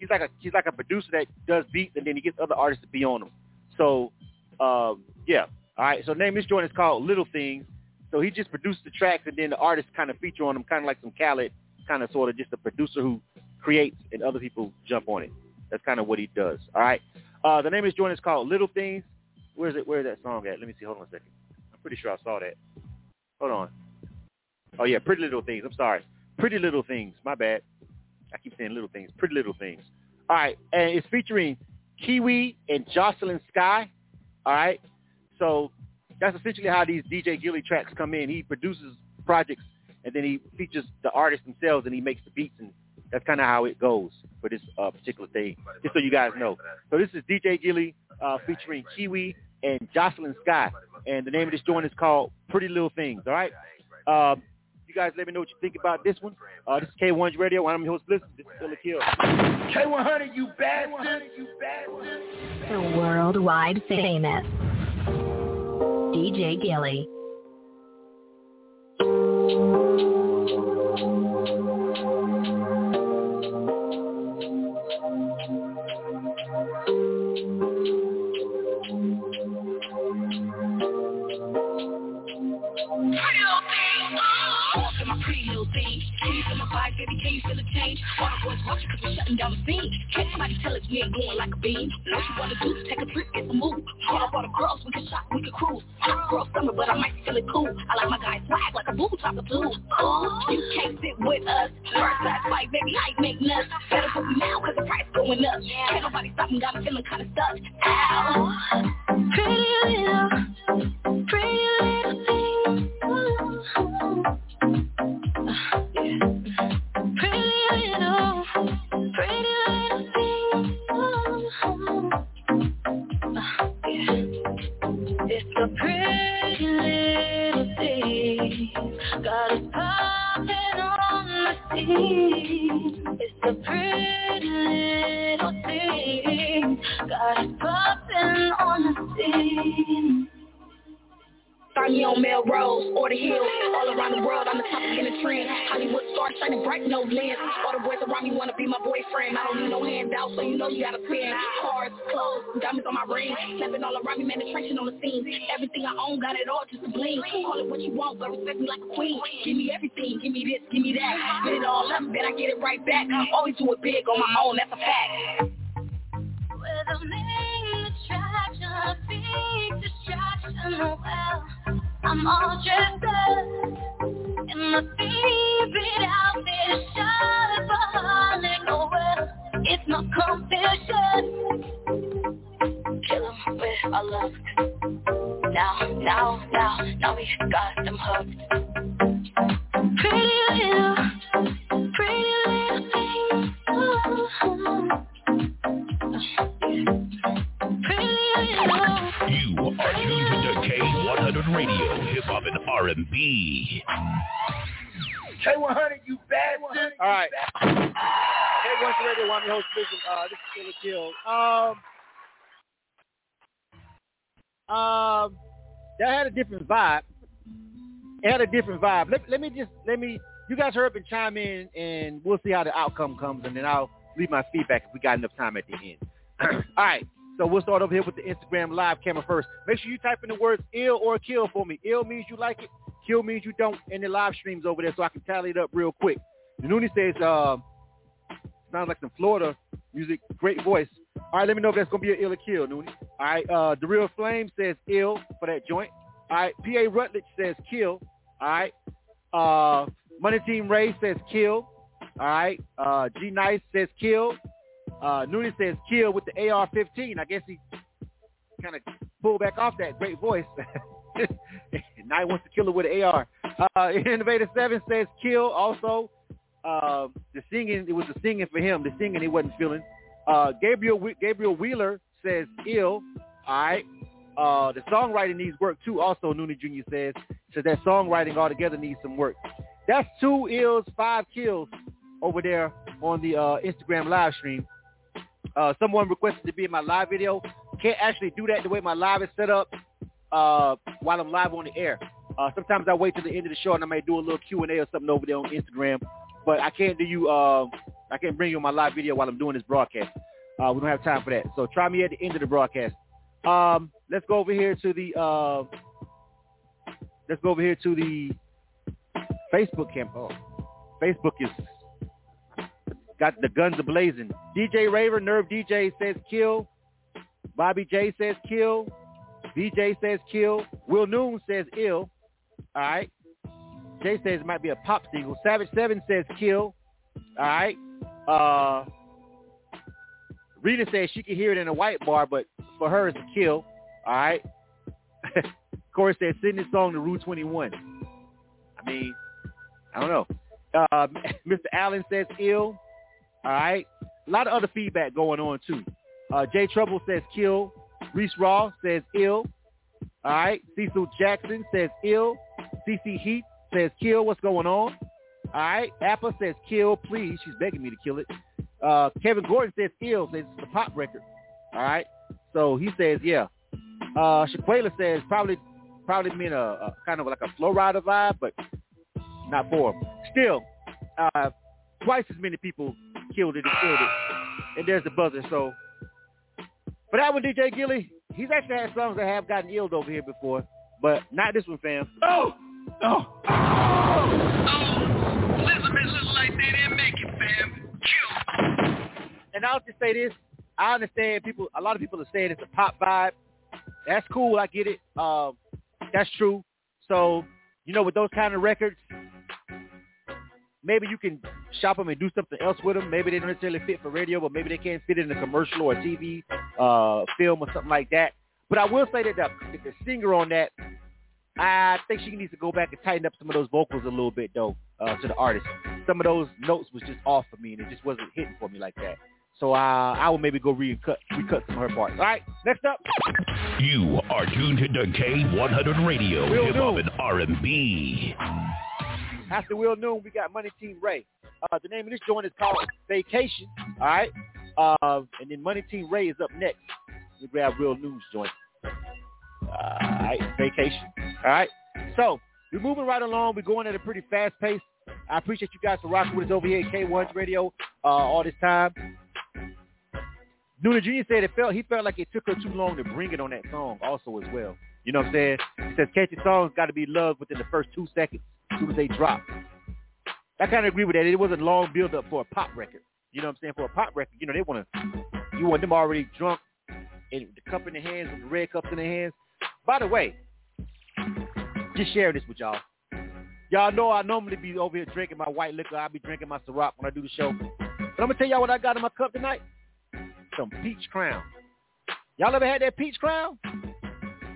he's like a he's like a producer that does beats, and then he gets other artists to be on them. So, um, yeah, all right. So name this joint is called Little Things. So he just produced the tracks, and then the artists kind of feature on them, kind of like some Khaled, kind of sort of just a producer who creates, and other people jump on it. That's kind of what he does. All right. Uh, the name this joint is called Little Things. Where's it? Where's that song at? Let me see. Hold on a second. I'm pretty sure I saw that. Hold on. Oh yeah, Pretty Little Things. I'm sorry. Pretty Little Things. My bad. I keep saying Little Things. Pretty Little Things. All right, and it's featuring Kiwi and Jocelyn Sky. All right. So that's essentially how these DJ Gilly tracks come in. He produces projects and then he features the artists themselves and he makes the beats and that's kind of how it goes for this uh, particular thing, just so you guys know. So this is DJ Gilly uh, featuring Kiwi and Jocelyn Sky, and the name of this joint is called Pretty Little Things, all right? Uh, you guys let me know what you think about this one. Uh, this is K1's Radio. I'm your host, Bliss. This is Ill or Kill. K100, you bastard. You bastard. The worldwide famous DJ Gilly. Change? All the boys watching cause we're shutting down the scene. Can't somebody tell us we ain't going like a beam? What you wanna do? is Take a trip, get some move. All the girls, we can shop, we can cruise. Hot girl summer, but I might feel it cool. I like my guys swag like a boo top of blue. Ooh, you can't sit with us. First class fight, baby, I ain't make nuts. Better me now cause the price going up. Can't nobody stop me, got me feeling kinda stuck. Ow. Pretty little, my ring. All around me, on the scene. Everything I own, got it all just to bling. Call it what you want, but respect me like a queen. Give me everything, give me this, give me that. Get it all up, then I get it right back. Always do it big on my own, that's a fact. With a main attraction, a big distraction, oh well. I'm all dressed up in my favorite outfit, shot oh well. It's no competition. Kill 'em with our love. Now, now, now, now we got them hooked. Pretty little, pretty little thing. Pretty little. You are tuned to K100 Radio, Hip Hop and R&B. K100, you bastard. All right. Hey, once radio, I'm your host, Blizzard. Uh, this is Ill or Kill. Um, um, that had a different vibe. It had a different vibe. Let, let me just, let me, you guys hurry up and chime in, and we'll see how the outcome comes, and then I'll leave my feedback if we got enough time at the end. *clears throat* All right. So we'll start over here with the Instagram live camera first. Make sure you type in the words ill or kill for me. Ill means you like it. Kill means you don't. And the live streams over there so I can tally it up real quick. Noonie says, uh, sounds like some Florida music. Great voice. All right, let me know if that's going to be an ill or kill, Noonie. All right, uh, The Real Flame says ill for that joint. All right, P.A. Rutledge says kill. All right. Uh, Money Team Ray says kill. All right. Uh, G Nice says kill. Uh, Noonie says kill with the AR-15. I guess he kind of pulled back off that great voice. *laughs* now he wants to kill it with an AR. Uh, Innovator 7 says kill also. Uh, the singing, it was the singing for him. The singing he wasn't feeling. Uh, Gabriel Gabriel Wheeler says ill. All right. Uh, the songwriting needs work too. Also, Noonie Jr. says says that songwriting altogether needs some work. That's two ills, five kills over there on the uh, Instagram live stream. Uh, someone requested to be in my live video. Can't actually do that the way my live is set up uh, while I'm live on the air. Uh, sometimes I wait till the end of the show and I may do a little Q and A or something over there on Instagram. But I can't do you. Uh, I can't bring you my live video while I'm doing this broadcast. Uh, we don't have time for that. So try me at the end of the broadcast. Um, let's go over here to the. Uh, let's go over here to the Facebook camp. Oh, Facebook is got the guns a blazing. DJ Raver, Nerve DJ says kill. Bobby J says kill. VJ says kill. Will Noon says ill. All right. Jay says it might be a pop single. Savage Seven says kill. All right. Uh, Rita says she can hear it in a white bar, but for her it's a kill. All right. *laughs* Corey says send this song to Rue 21. I mean, I don't know. Uh, *laughs* Mr. Allen says ill. All right. A lot of other feedback going on too. Uh, Jay Trouble says kill. Reese Raw says ill. All right. Cecil Jackson says ill. CC Heat says kill. What's going on? All right. Apple says kill, please. She's begging me to kill it. Uh, Kevin Gordon says ill. Says it's a pop record. All right. So he says yeah. Uh, says probably probably mean a, a kind of like a Flo Rida vibe, but not for him. Still, uh, twice as many people killed it and killed it. And there's the buzzer. So for that one, DJ Gilly, he's actually had songs that have gotten illed over here before, but not this one, fam. Oh, oh. And I'll just say this. I understand people, a lot of people are saying it's a pop vibe. That's cool. I get it. Um, that's true. So, you know, with those kind of records, maybe you can shop them and do something else with them. Maybe they don't necessarily fit for radio, but maybe they can't fit in a commercial or a TV uh, film or something like that. But I will say that the, the singer on that, I think she needs to go back and tighten up some of those vocals a little bit, though, uh, to the artist. Some of those notes was just off for me, and it just wasn't hitting for me like that. So uh, I will maybe go recut, recut some of her parts. All right, next up. You are tuned to K100 Radio, Will Hip Hop and R&B. After Will Noon, we got Money Team Ray. Uh, the name of this joint is called Vacation. All right. Uh, and then Money Team Ray is up next. We grab Real News joint. All right. Vacation. All right. So we're moving right along. We're going at a pretty fast pace. I appreciate you guys for rocking with us over here at K1's Radio uh, all this time. Nuna Jr. said it felt he felt like it took her too long to bring it on that song also as well. You know what I'm saying? He says catchy songs got to be loved within the first two seconds as soon as they drop. I kind of agree with that. It wasn't a long build up for a pop record. You know what I'm saying? For a pop record, you know, they want to, you want them already drunk and the cup in their hands with the red cups in their hands. By the way, just sharing this with y'all. Y'all know I normally be over here drinking my white liquor. I'll be drinking my Ciroc when I do the show. But I'm to tell y'all what I got in my cup tonight. Some peach crown. Y'all ever had that peach crown?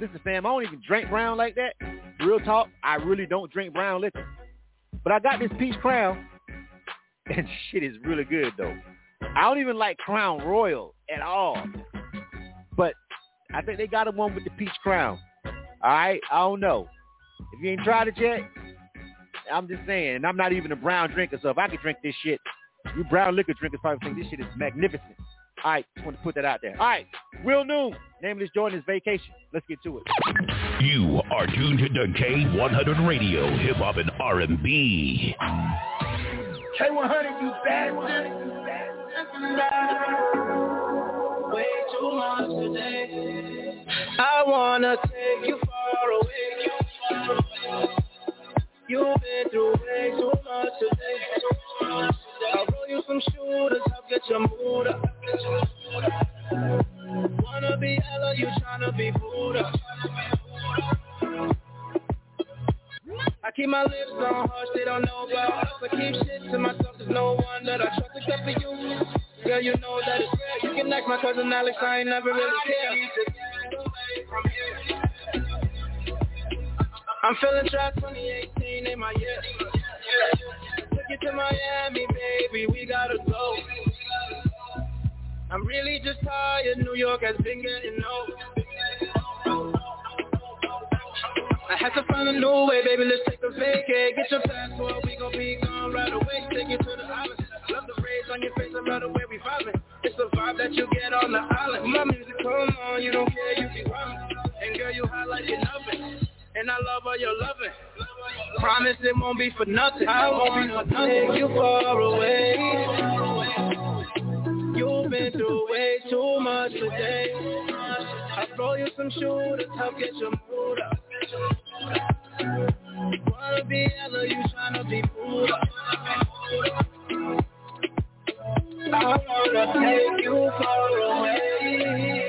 Listen, fam, I don't even drink brown like that. Real talk, I really don't drink brown liquor. But I got this peach crown, *laughs* and shit is really good, though. I don't even like Crown Royal at all. But I think they got a one with the peach crown. All right? I don't know. If you ain't tried it yet, I'm just saying. I'm not even a brown drinker, so if I could drink this shit, you brown liquor drinkers probably think this shit is magnificent. All right, just want to put that out there. All right, Will Noon. Name of this joint is Vacation. Let's get to it. You are tuned to K100 Radio, Hip Hop and R&B. K100, you bastard. Way too much today. I wanna take you far away, you far away. You've been through way too much today. You some shooters, I'll get your mood up. Wanna be Ella, you tryna be Buddha. I keep my lips on hush, they don't know about us. I keep shit to myself, there's no one that I trust except for you. Girl, you know that it's real. You can ask my cousin Alex, I ain't never really care. I'm feeling trapped 2018 in my year. You to Miami, baby, we gotta go. I'm really just tired. New York has been getting old. I had to find a new way, baby. Let's take a vacay. Get your passport, we gon' be gone right away. Take you to the island. Love the rays on your face, I love the way we vibing. It's the vibe that you get on the island. My music, come on, you don't care, you keep rhyming. And girl, you hot like nothing. And I love all your loving. Promise it won't be for nothing. I wanna take you far away. You've been through way too much today. I'll throw you some shooters, help get your mood up. Wanna be Ella, you tryna be Buddha. I wanna take you far away.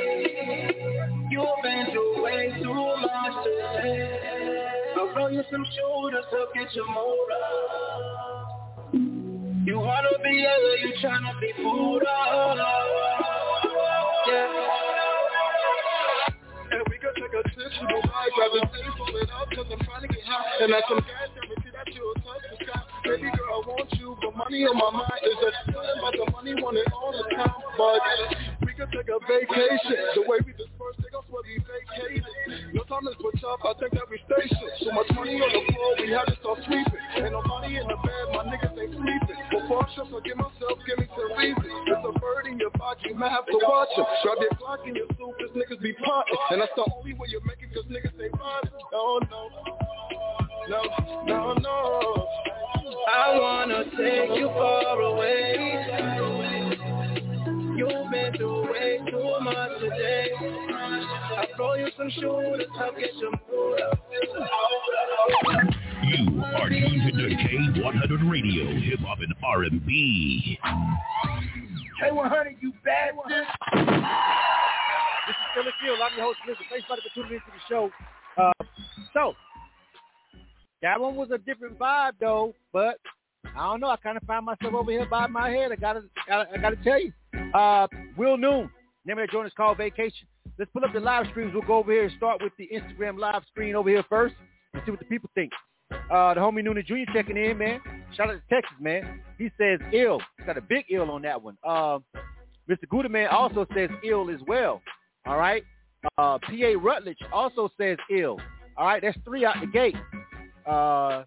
You've been through way too much today. I'll throw you some shooters, help get your mood up. You wanna be Ella, you tryna be Buddha. Yeah. And we could take a trip to Dubai, grab a city, pull it up, cause I'm trying to get high. And that's some gas, guarantee that you'll touch the sky. Baby girl, I want you, but money on my mind is a feeling about the money, want it all the time. But we could take a vacation, the way we disperse, they gon' swear we vacated. No time is put up, I think that we station. So much money on the floor, we had to start sweeping. Ain't no money in the bed, my niggas ain't sleeping. Before I shut, forgive myself, give me some reason. There's a bird in your pocket, you might have to watch him. Grab your clock in your soup, cause niggas be plotting. And that's the only way you make it, cause niggas ain't riding. No, no. No, no, no. I wanna take you far away. You've been through way too much today. I'll throw you some shooters, help get your mood up. You are tuned to K100 Radio, Hip Hop and R&B. K100, you bad bastard. This is Philip Field. I'm your host, Mr. Thanks for tuning into the show. Uh, so, that one was a different vibe, though. But I don't know. I kind of find myself over here by my head. I gotta, gotta I gotta tell you. Uh, Will Noon. Name of that joint is called Vacation. Let's pull up the live streams. We'll go over here and start with the Instagram live screen over here first and see what the people think. Uh, the homie Noonan Jr. checking in, man. Shout out to Texas, man. He says ill. He's got a big ill on that one. Uh, Mr. Gudaman also says ill as well. All right. Uh, P.A. Rutledge also says ill. All right. That's three out the gate. Uh,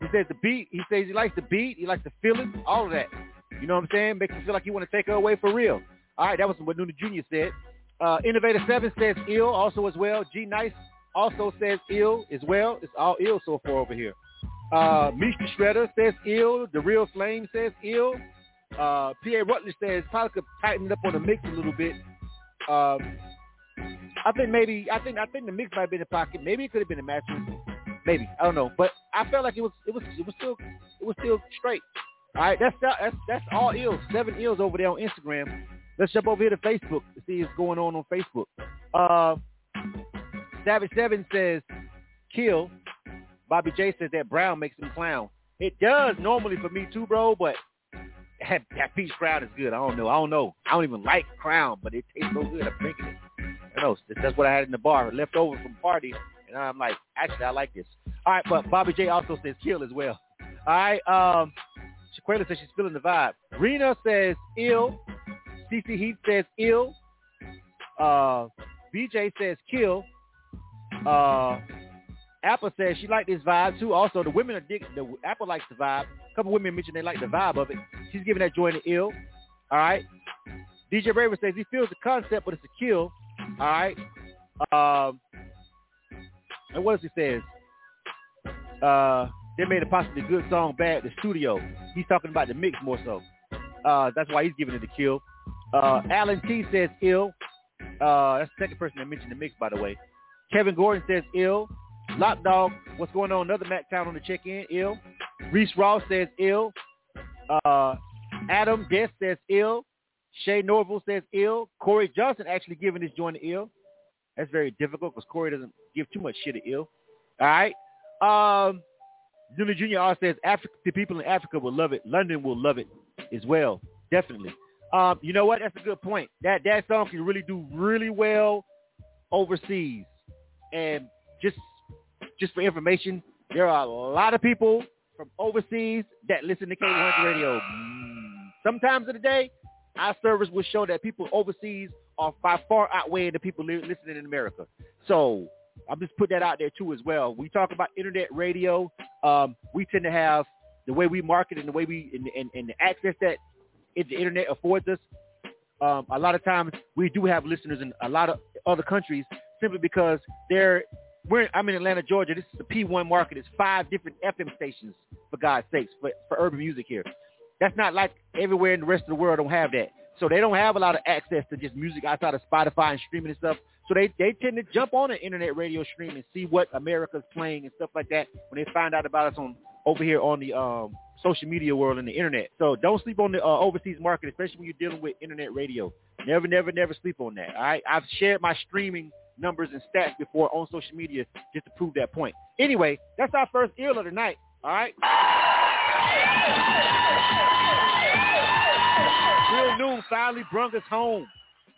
he says the beat. He says he likes the beat. He likes the feeling. All of that. You know what I'm saying? Makes you feel like you want to take her away for real. All right. That was what Noonan Jr. said. Uh, Innovator 7 says ill also as well. G Nice also says ill as well. It's all ill so far over here. Uh, Mr. Shredder says ill. The Real Flame says ill. Uh, P.A. Rutledge says probably could tighten it up on the mix a little bit. Um, I think maybe I think I think the mix might be in the pocket. Maybe it could have been a mattress. Maybe I don't know, but I felt like it was it was it was still it was still straight. All right, that's that's that's all ills. Seven ills over there on Instagram. Let's jump over here to Facebook to see what's going on on Facebook. Uh, Savage Seven says kill. Bobby J says that brown makes him clown. It does normally for me too, bro, but that, *laughs* that peach crown is good. I don't know. I don't know. I don't even like crown, but it tastes so good. I'm drinking it. I know. That's what I had in the bar, left over from party. And I'm like, actually, I like this. All right, but Bobby J also says kill as well. All right. Um, Shaquela says she's feeling the vibe. Rena says ill. CC Heat says ill. Uh, BJ says kill. Uh, Apple says she liked this vibe too. Also, the women are digging. The Apple likes the vibe. A couple women mentioned they like the vibe of it. She's giving that joint an ill. All right. DJ Raver says he feels the concept, but it's a kill. All right. Um, and what else he says? Uh, they made a possibly good song bad the studio. He's talking about the mix more so. Uh, that's why he's giving it a kill. Uh, Alan T says ill. Uh, that's the second person that mentioned the mix, by the way. Kevin Gordon says ill. Lock Dog, what's going on? Another Mac Town on the check-in, ill. Reese Ross says ill. Uh, Adam Guest says ill. Shay Norville says ill. Corey Johnson actually giving this joint ill. That's very difficult because Corey doesn't give too much shit to ill. All right. Um, Junior Junior R says Africa, the people in Africa will love it. London will love it as well. Definitely. Um, you know what? That's a good point. That that song can really do really well overseas. And just just for information, there are a lot of people from overseas that listen to K100 Radio. Sometimes of the day, our service will show that people overseas are by far outweighing the people listening in America. So I'm just put that out there too as well. We talk about internet radio. Um, we tend to have the way we market and the way we and, and, and the access that the internet affords us. Um, a lot of times we do have listeners in a lot of other countries simply because they're we're I'm in Atlanta, Georgia. This is the P1 market. It's five different FM stations for God's sakes for, for urban music here. That's not like everywhere in the rest of the world don't have that. So they don't have a lot of access to just music outside of Spotify and streaming and stuff. So they, they tend to jump on an internet radio stream and see what America's playing and stuff like that when they find out about us on over here on the um, social media world and the internet. So don't sleep on the uh, overseas market, especially when you're dealing with internet radio. Never, never, never sleep on that. All right, I've shared my streaming numbers and stats before on social media just to prove that point. Anyway, that's our first ear of the night. All right. Will Noon finally brung us home.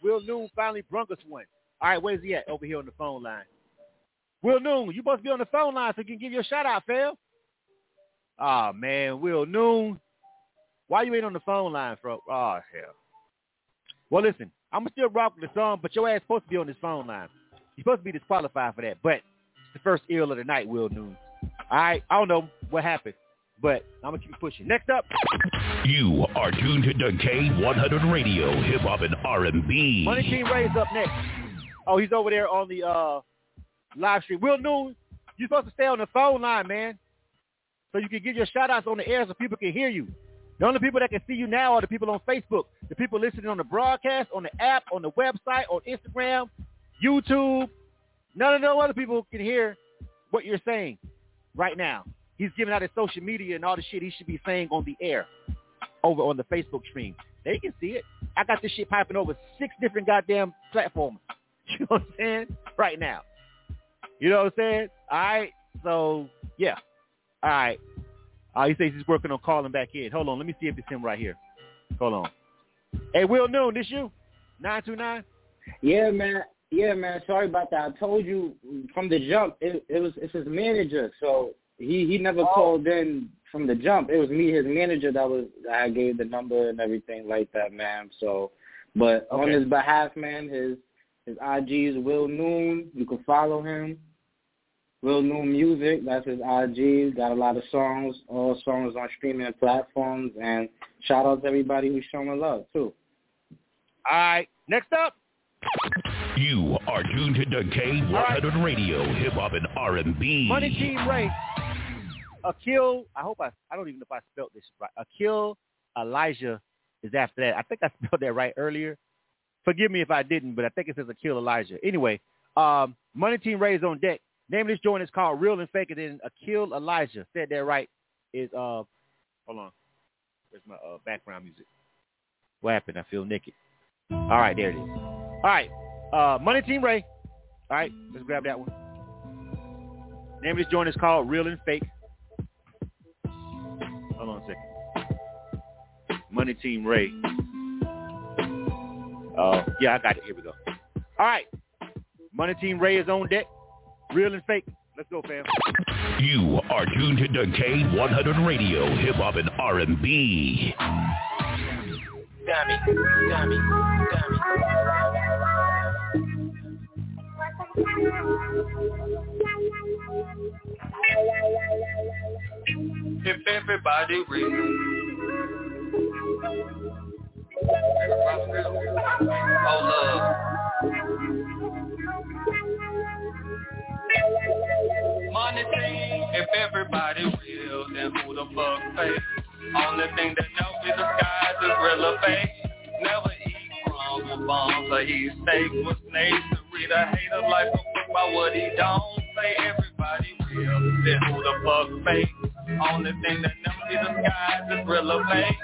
Will Noon finally brung us one. All right, where's he at? Over here on the phone line. Will Noon, you to be on the phone line so you can give your shout out, Phil. Ah, oh, man, Will Noon. Why you ain't on the phone line, bro? Oh, hell. Well, listen, I'm going to still rock the song, but your ass supposed to be on this phone line. You're supposed to be disqualified for that, but it's the first ill of the night, Will Noon. All right, I don't know what happened, but I'm going to keep pushing. Next up. You are tuned to K100 Radio, Hip Hop and R&B. Money King Ray's up next. Oh, he's over there on the uh, live stream. Will Noon, you're supposed to stay on the phone line, man, so you can give your shout-outs on the air so people can hear you. The only people that can see you now are the people on Facebook, the people listening on the broadcast, on the app, on the website, on Instagram, YouTube. None of those other people can hear what you're saying right now. He's giving out his social media and all the shit he should be saying on the air over on the Facebook stream. They can see it. I got this shit piping over six different goddamn platforms. *laughs* You know what I'm saying? Right now. You know what I'm saying? All right. So, yeah. All right. Uh, he says he's working on calling back in. Hold on. Let me see if it's him right here. Hold on. Hey, Will Noon, this you? 929? Yeah, man. Yeah, man. Sorry about that. I told you from the jump, it, it was it's his manager. So he he never oh. called in from the jump. It was me, his manager, that was that I gave the number and everything like that, man. So, but okay. on his behalf, man, his his IG is Will Noon. You can follow him. Will Noon Music, that's his IG. Got a lot of songs, all songs on streaming platforms. And shout out to everybody who's showing love, too. All right. Next up. You are tuned to K100 right. Radio, Hip Hop and R&B. Money Team Ray. Akil, I hope I, I don't even know if I spelled this right. Akil Elijah is after that. I think I *laughs* spelled that right earlier. Forgive me if I didn't, but I think it says Akil Elijah. Anyway, um, Money Team Ray is on deck. Name of this joint is called Real and Fake, and then Akil Elijah, said that right, is, uh, hold on. Where's my uh, background music? What happened? I feel naked. All right, there it is. All right, uh, Money Team Ray. All right, let's grab that one. Name of this joint is called Real and Fake. Hold on a second. Money Team Ray. Uh, yeah, I got it. Here we go. All right. Money Team Ray is on deck. Real and fake. Let's go, fam. You are tuned to K100 Radio, Hip Hop and R&B. Dummy, dummy, dummy. If everybody real. Oh, love. Money thing, if everybody real, then who the fuck pay? Only thing that knows is the skies is real fake. Never eat crumbs or bombs or eat steak with snakes. To read a hater life a book by what he don't say. Everybody real, then who the fuck fake? Only thing that knows is the skies is fake.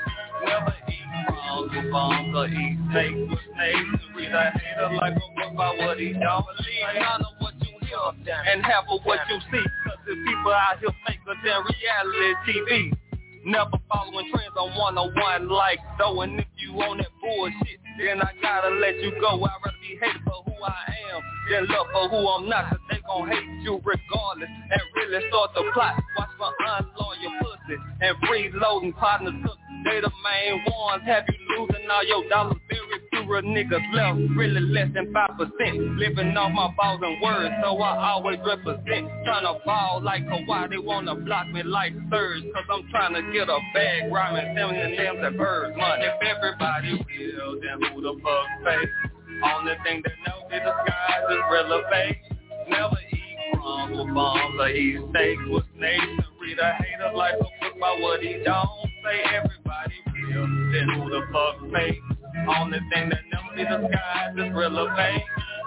Never eat crumbs or bombs or eat steak with snakes. To read a hater life a book by what he don't believe. None of what you hear and half of what you see. Cause the people out here faker than reality TV. Never following trends on one-on-one oh like though. And if you on that bullshit, then I gotta let you go. I'd rather be hated for who I am than love for who I'm not. Cause they gon' hate you regardless and really start the plot. Watch for unloyal pussy and freeloading partners cook. They the main ones. Have you losing all your dollars. Very few niggas left, really less than 5%. Living off my balls and words, so I always represent. Tryna ball like Kawhi, they wanna block me like Serge. Cause I'm trying to get a bag, rhyming, seven and names and birds. Money, if everybody will, then who the fuck pay? Only thing that knows is the skies is relevant. Never eat crumbs or bombs or eat steaks with snakes. And read a hater like a book by what he don't say. Everybody will, then who the fuck pay? Only thing that never see the skies is relevant.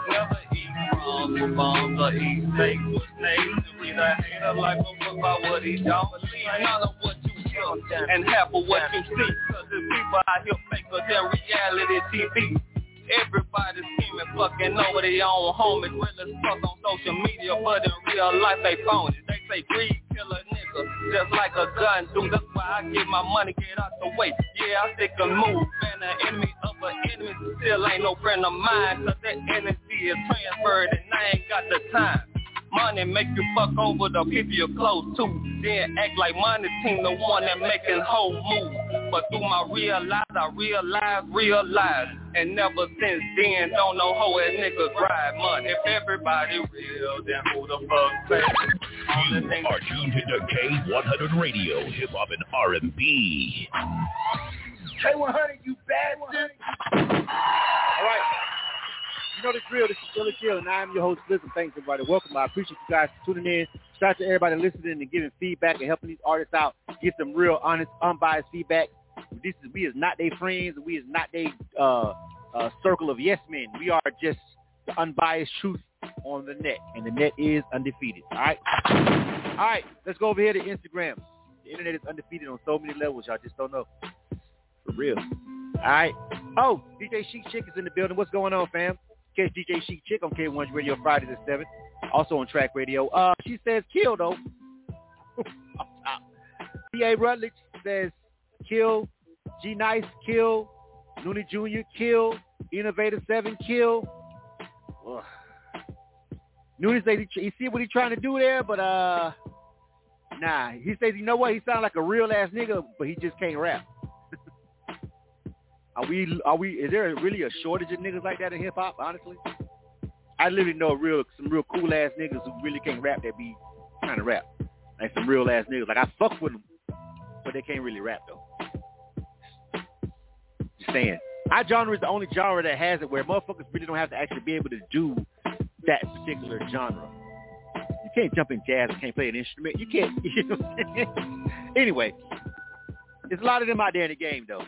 Never eat crumbs or bombs or eat steaks with snakes. Read a hater like a book by what he don't believe. None of what you hear and half of what you see. Cause the people out here faker than reality TV. Everybody scheming, fucking over their own homies. Real as fuck on social media, but in real life they phony. They say greed kill a nigga, just like a gun do. That's why I get my money, get out the way. Yeah, I stick a move, and an enemy of an enemy still ain't no friend of mine. Cause that energy is transferred, and I ain't got the time. Money make you fuck over the people you're close to. Then act like money team the one that making whole move. But through my real life, I realize, realize. And never since then, don't know how a nigga grind money. If everybody real, then who the fuck pay? You are tuned to the K100 Radio, Hip Hop and R&B. K100, you bad one. All right. Know the drill. This is Ill or Kill, and I am your host, Listen. Thanks, everybody. Welcome. I appreciate you guys tuning in. Shout out to everybody listening and giving feedback and helping these artists out. Get some real, honest, unbiased feedback. This is we is not their friends. We is not their uh, uh, circle of yes men. We are just the unbiased truth on the net, and the net is undefeated. All right. All right. Let's go over here to Instagram. The internet is undefeated on so many levels. Y'all just don't know. For real. All right. Oh, DJ Chic Chick is in the building. What's going on, fam? Catch DJ Chic Chick on K1's Radio Friday the 7th. Also on Track Radio. Uh, she says kill, though. *laughs* P.A. Rutledge says kill. G Nice, kill. Noonie Jr., kill. Innovator 7, kill. Ugh. Noonie says he, he see what he's trying to do there, but uh, nah. He says, you know what? He sounds like a real ass nigga, but he just can't rap. Are we? Are we? Is there really a shortage of niggas like that in hip hop? Honestly, I literally know real some real cool ass niggas who really can't rap that be trying to rap. Like some real ass niggas. Like I fuck with them, but they can't really rap though. Just saying. Our genre is the only genre that has it where motherfuckers really don't have to actually be able to do that particular genre. You can't jump in jazz and can't play an instrument. You can't. *laughs* You know anyway, there's a lot of them out there in the game though.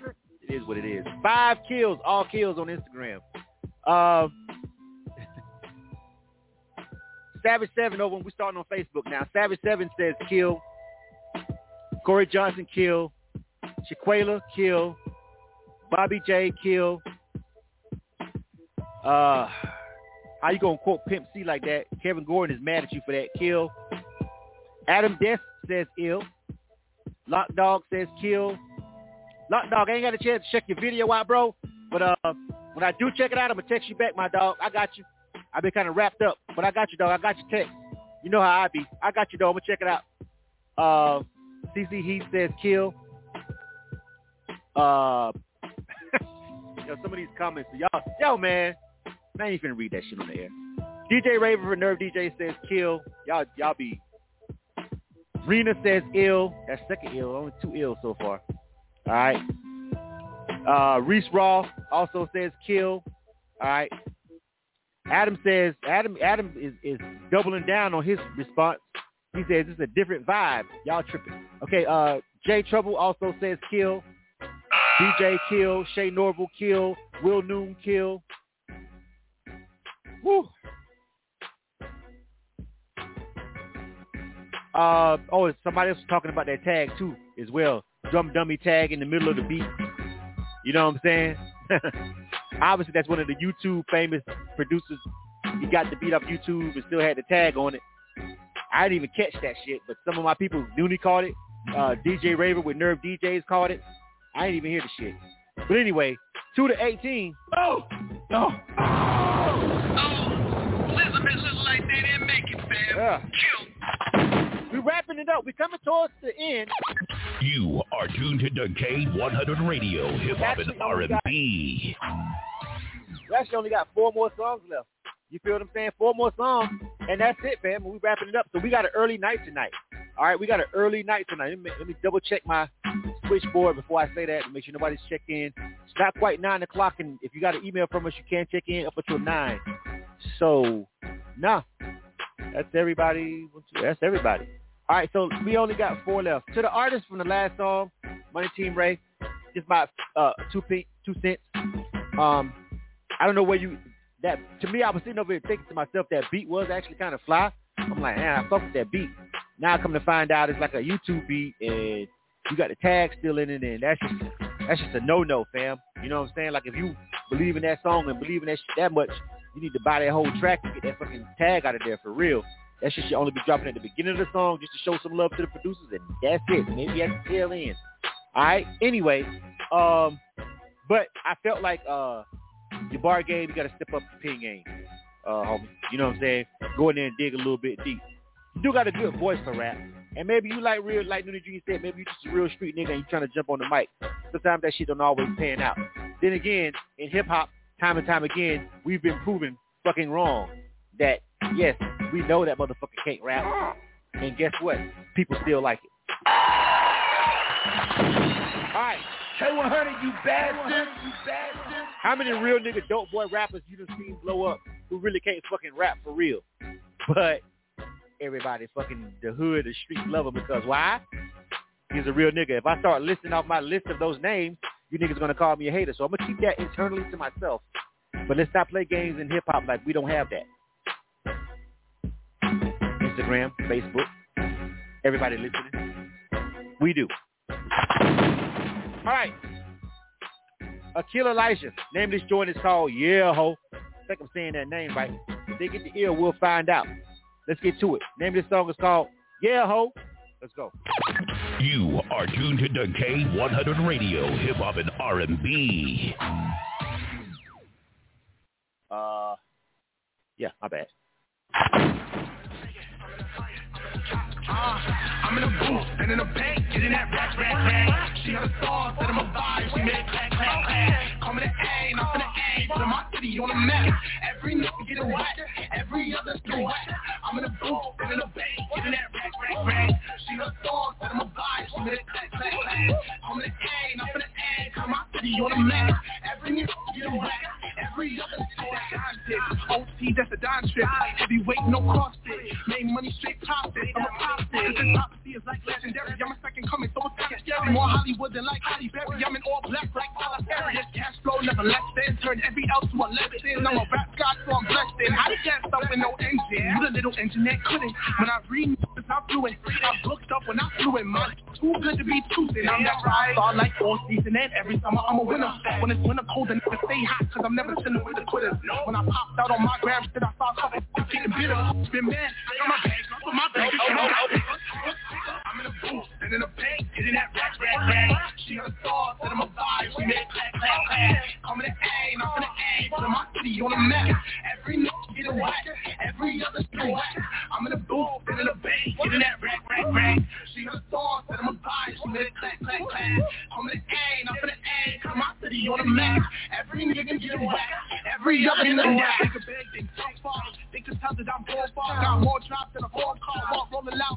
It is what it is. Five kills, all kills on Instagram. Uh, Savage Seven over. We're starting on Facebook now. Savage Seven says kill. Corey Johnson kill. Shaquela kill. Bobby J kill. Uh, how you gonna quote Pimp C like that? Kevin Gordon is mad at you for that kill. Adam Death says ill. Lock Dog says kill. Lock Dog, I ain't got a chance to check your video out, bro. But uh, when I do check it out, I'm gonna text you back, my dog. I got you. I've been kind of wrapped up, but I got you, dog. I got your text. You know how I be. I got you, dog. I'm gonna check it out. Uh, CC Heath says kill. Uh, *laughs* yo, some of these comments, y'all, yo, man, I ain't even read that shit on the air. DJ Raven for Nerve DJ says kill. Y'all, y'all be. Rena says ill. That's second ill. Only two ill so far. All right. Uh, Reese Raw also says kill. All right. Adam says Adam Adam is, is doubling down on his response. He says it's a different vibe. Y'all tripping. Okay. Uh, Jay Trouble also says kill. DJ kill. Shay Norval kill. Will Noon kill. Woo. Uh, oh, somebody else was talking about that tag too as well. Drum dummy tag in the middle of the beat. You know what I'm saying? *laughs* Obviously, that's one of the YouTube famous producers. He got the beat off YouTube and still had the tag on it. I didn't even catch that shit, but some of my people, Dooney caught it. Uh, DJ Raver with Nerve DJs caught it. I didn't even hear the shit. But anyway, 2 to 18. Oh! No. Oh! Elizabeth looked like they didn't make it, fam. Yeah. We wrapping it up. we're coming towards the end. You are tuned to K100 Radio, Hip Hop and Actually, only got- R&B. We actually only got four more songs left. You feel what I'm saying? Four more songs, and that's it, fam. We're wrapping it up. So we got an early night tonight. All right, we got an early night tonight. Let me, let me double check my switchboard before I say that to make sure nobody's checked in. It's not quite nine o'clock, and if you got an email from us, you can check in up until nine. So, nah, that's everybody. That's everybody. All right, so we only got four left. To the artist from the last song, Money Team Ray, just about uh, two p two cents. Um, I don't know where you that. To me, I was sitting over here thinking to myself that beat was actually kind of fly. I'm like, man, I fuck with that beat. Now I come to find out it's like a YouTube beat, and you got the tag still in it, and that's just that's just a no-no, fam. You know what I'm saying? Like if you believe in that song and believe in that shit that much, you need to buy that whole track and get that fucking tag out of there for real. That shit should only be dropping at the beginning of the song just to show some love to the producers, and that's it. Maybe at the tail end. All right. Anyway, um, but I felt like uh, your bar game, you got to step up the ping game, uh. You know what I'm saying? Go in there and dig a little bit deep. You do got a good voice for rap. And maybe you like real, like Noonie Junior said, maybe you just a real street nigga and you trying to jump on the mic. Sometimes that shit don't always pan out. Then again, in hip hop, time and time again, we've been proven fucking wrong. That yes, we know that motherfucker can't rap, and guess what? People still like it. All right, K100, you bastard. You bastard. how many real nigga dope boy rappers you done seen blow up who really can't fucking rap for real? But everybody fucking the hood, the street love him because why? He's a real nigga. If I start listing off my list of those names, you niggas gonna call me a hater. So I'm gonna keep that internally to myself. But let's not play games in hip hop like we don't have that. Instagram, Facebook, everybody listening. We do. All right. Akil Elijah. Name this joint is called Yeah Ho. I think I'm saying that name right. If they get the ear, we'll find out. Let's get to it. Name of this song is called Yeah Ho. Let's go. You are tuned to K100 Radio, Hip Hop and R&B. Uh, yeah, my bad. Uh, I'm in a booth and in a bank, getting that rack, rack, rack. She got a sauce that I'm a vibe, she made a clack, clack, clack. Coming to A, not in the A, put my city on the map. Every nigga get a whack, every other get whack. I'm in a booth and in a bank, getting that rack, rack, rack. She got a sauce that I'm a vibe, she made it clack, clack, clack. Coming to A, not in the A, put my city on the map. Every nigga get a whack, every other get whack. OT, that's a dime strip. Heavyweight, no CrossFit. Made money straight profit. I'm a profit. Cause this like legendary. I'm a second coming, so it's kind of scary. More Hollywood than like Halle Berry. I'm in all black like Perry. Cash flow never less than. Turn every L to a lesson. I'm a rap god, so I'm blessed in. I can't stop with no engine. You the little engine that couldn't. When I read I'm fluent. I booked up when I flew in. My too good to be choosing. I'm that rock star like all season and every summer I'm a winner. When it's winter cold, and niggas stay hot, cause I'm never chilling with the quitters. When I popped out on my gram, shit, I saw something getting bitter. Been mad, I got my bags, I put my account. I'm in a booth and in a bank, getting that rack, rack, rack. She got a sauce and I'm a vibe. She made clack, clack, clack. Coming to A, not to the A, put my city on the map. Every nigga get a whack, every other a whack. I'm in a booth and in a bank, getting that rack, rack, rack. She got a sauce and I'm a vibe. She made clack, clack, clack. Coming to A, not to the A, put my city on the map. Every nigga get a whack, every other get a whack. Nigga beg, they so far. They can tell that I'm born far. Got more drops than a four car. Walk rolling so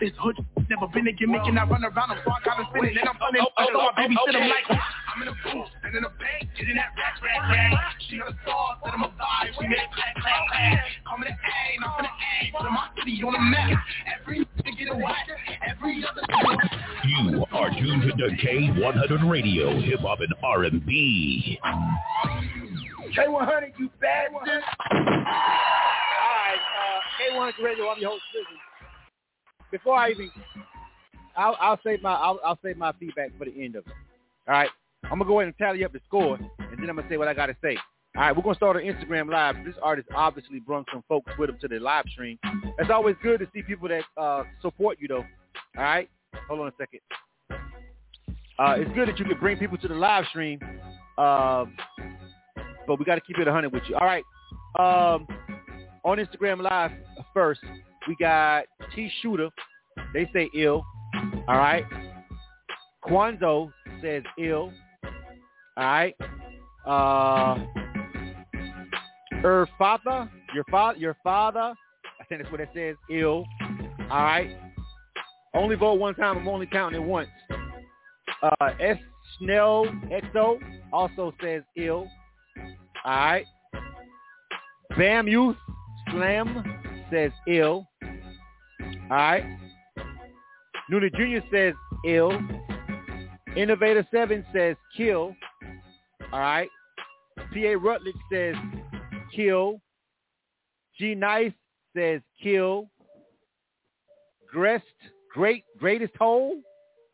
this hood never been a gimmick, and I run around them, so I gotta spin it. And I'm funny, I show my baby shit, I'm like, I'm in a booth and in a bank, getting that rack, rack, rack. She got a sauce that I'm a vibe, she made clack, clack, clack. Coming to A, not to the A, put my city on the map. Every nigga get a whack, every other get a whack. You are tuned to K100 Radio, Hip Hop and R&B. K100, you bastard. All right, uh, K100 Radio. I'm your host, Lizzie. Before I even, I'll, I'll save my I'll, I'll save my feedback for the end of it. All right. I'm gonna go ahead and tally up the score, and then I'm gonna say what I gotta say. All right, we're gonna start on Instagram Live. This artist obviously brought some folks with him to the live stream. It's always good to see people that uh, support you, though. All right, hold on a second. Uh, it's good that you can bring people to the live stream, um, but we got to keep it 100 with you. All right, um, on Instagram Live first, we got T Shooter. They say ill. All right. Kwanzo says ill. All right. Uh, her father, your father, your father. I think that's what it says. Ill. All right. Only vote one time. I'm only counting it once. Uh, S Snell XO also says ill. All right. Bam Youth Slam says ill. All right. Noonie Jr. says ill. Innovator 7 says kill. All right. P.A. Rutledge says kill. G Nice says kill. Grest, great, greatest hole,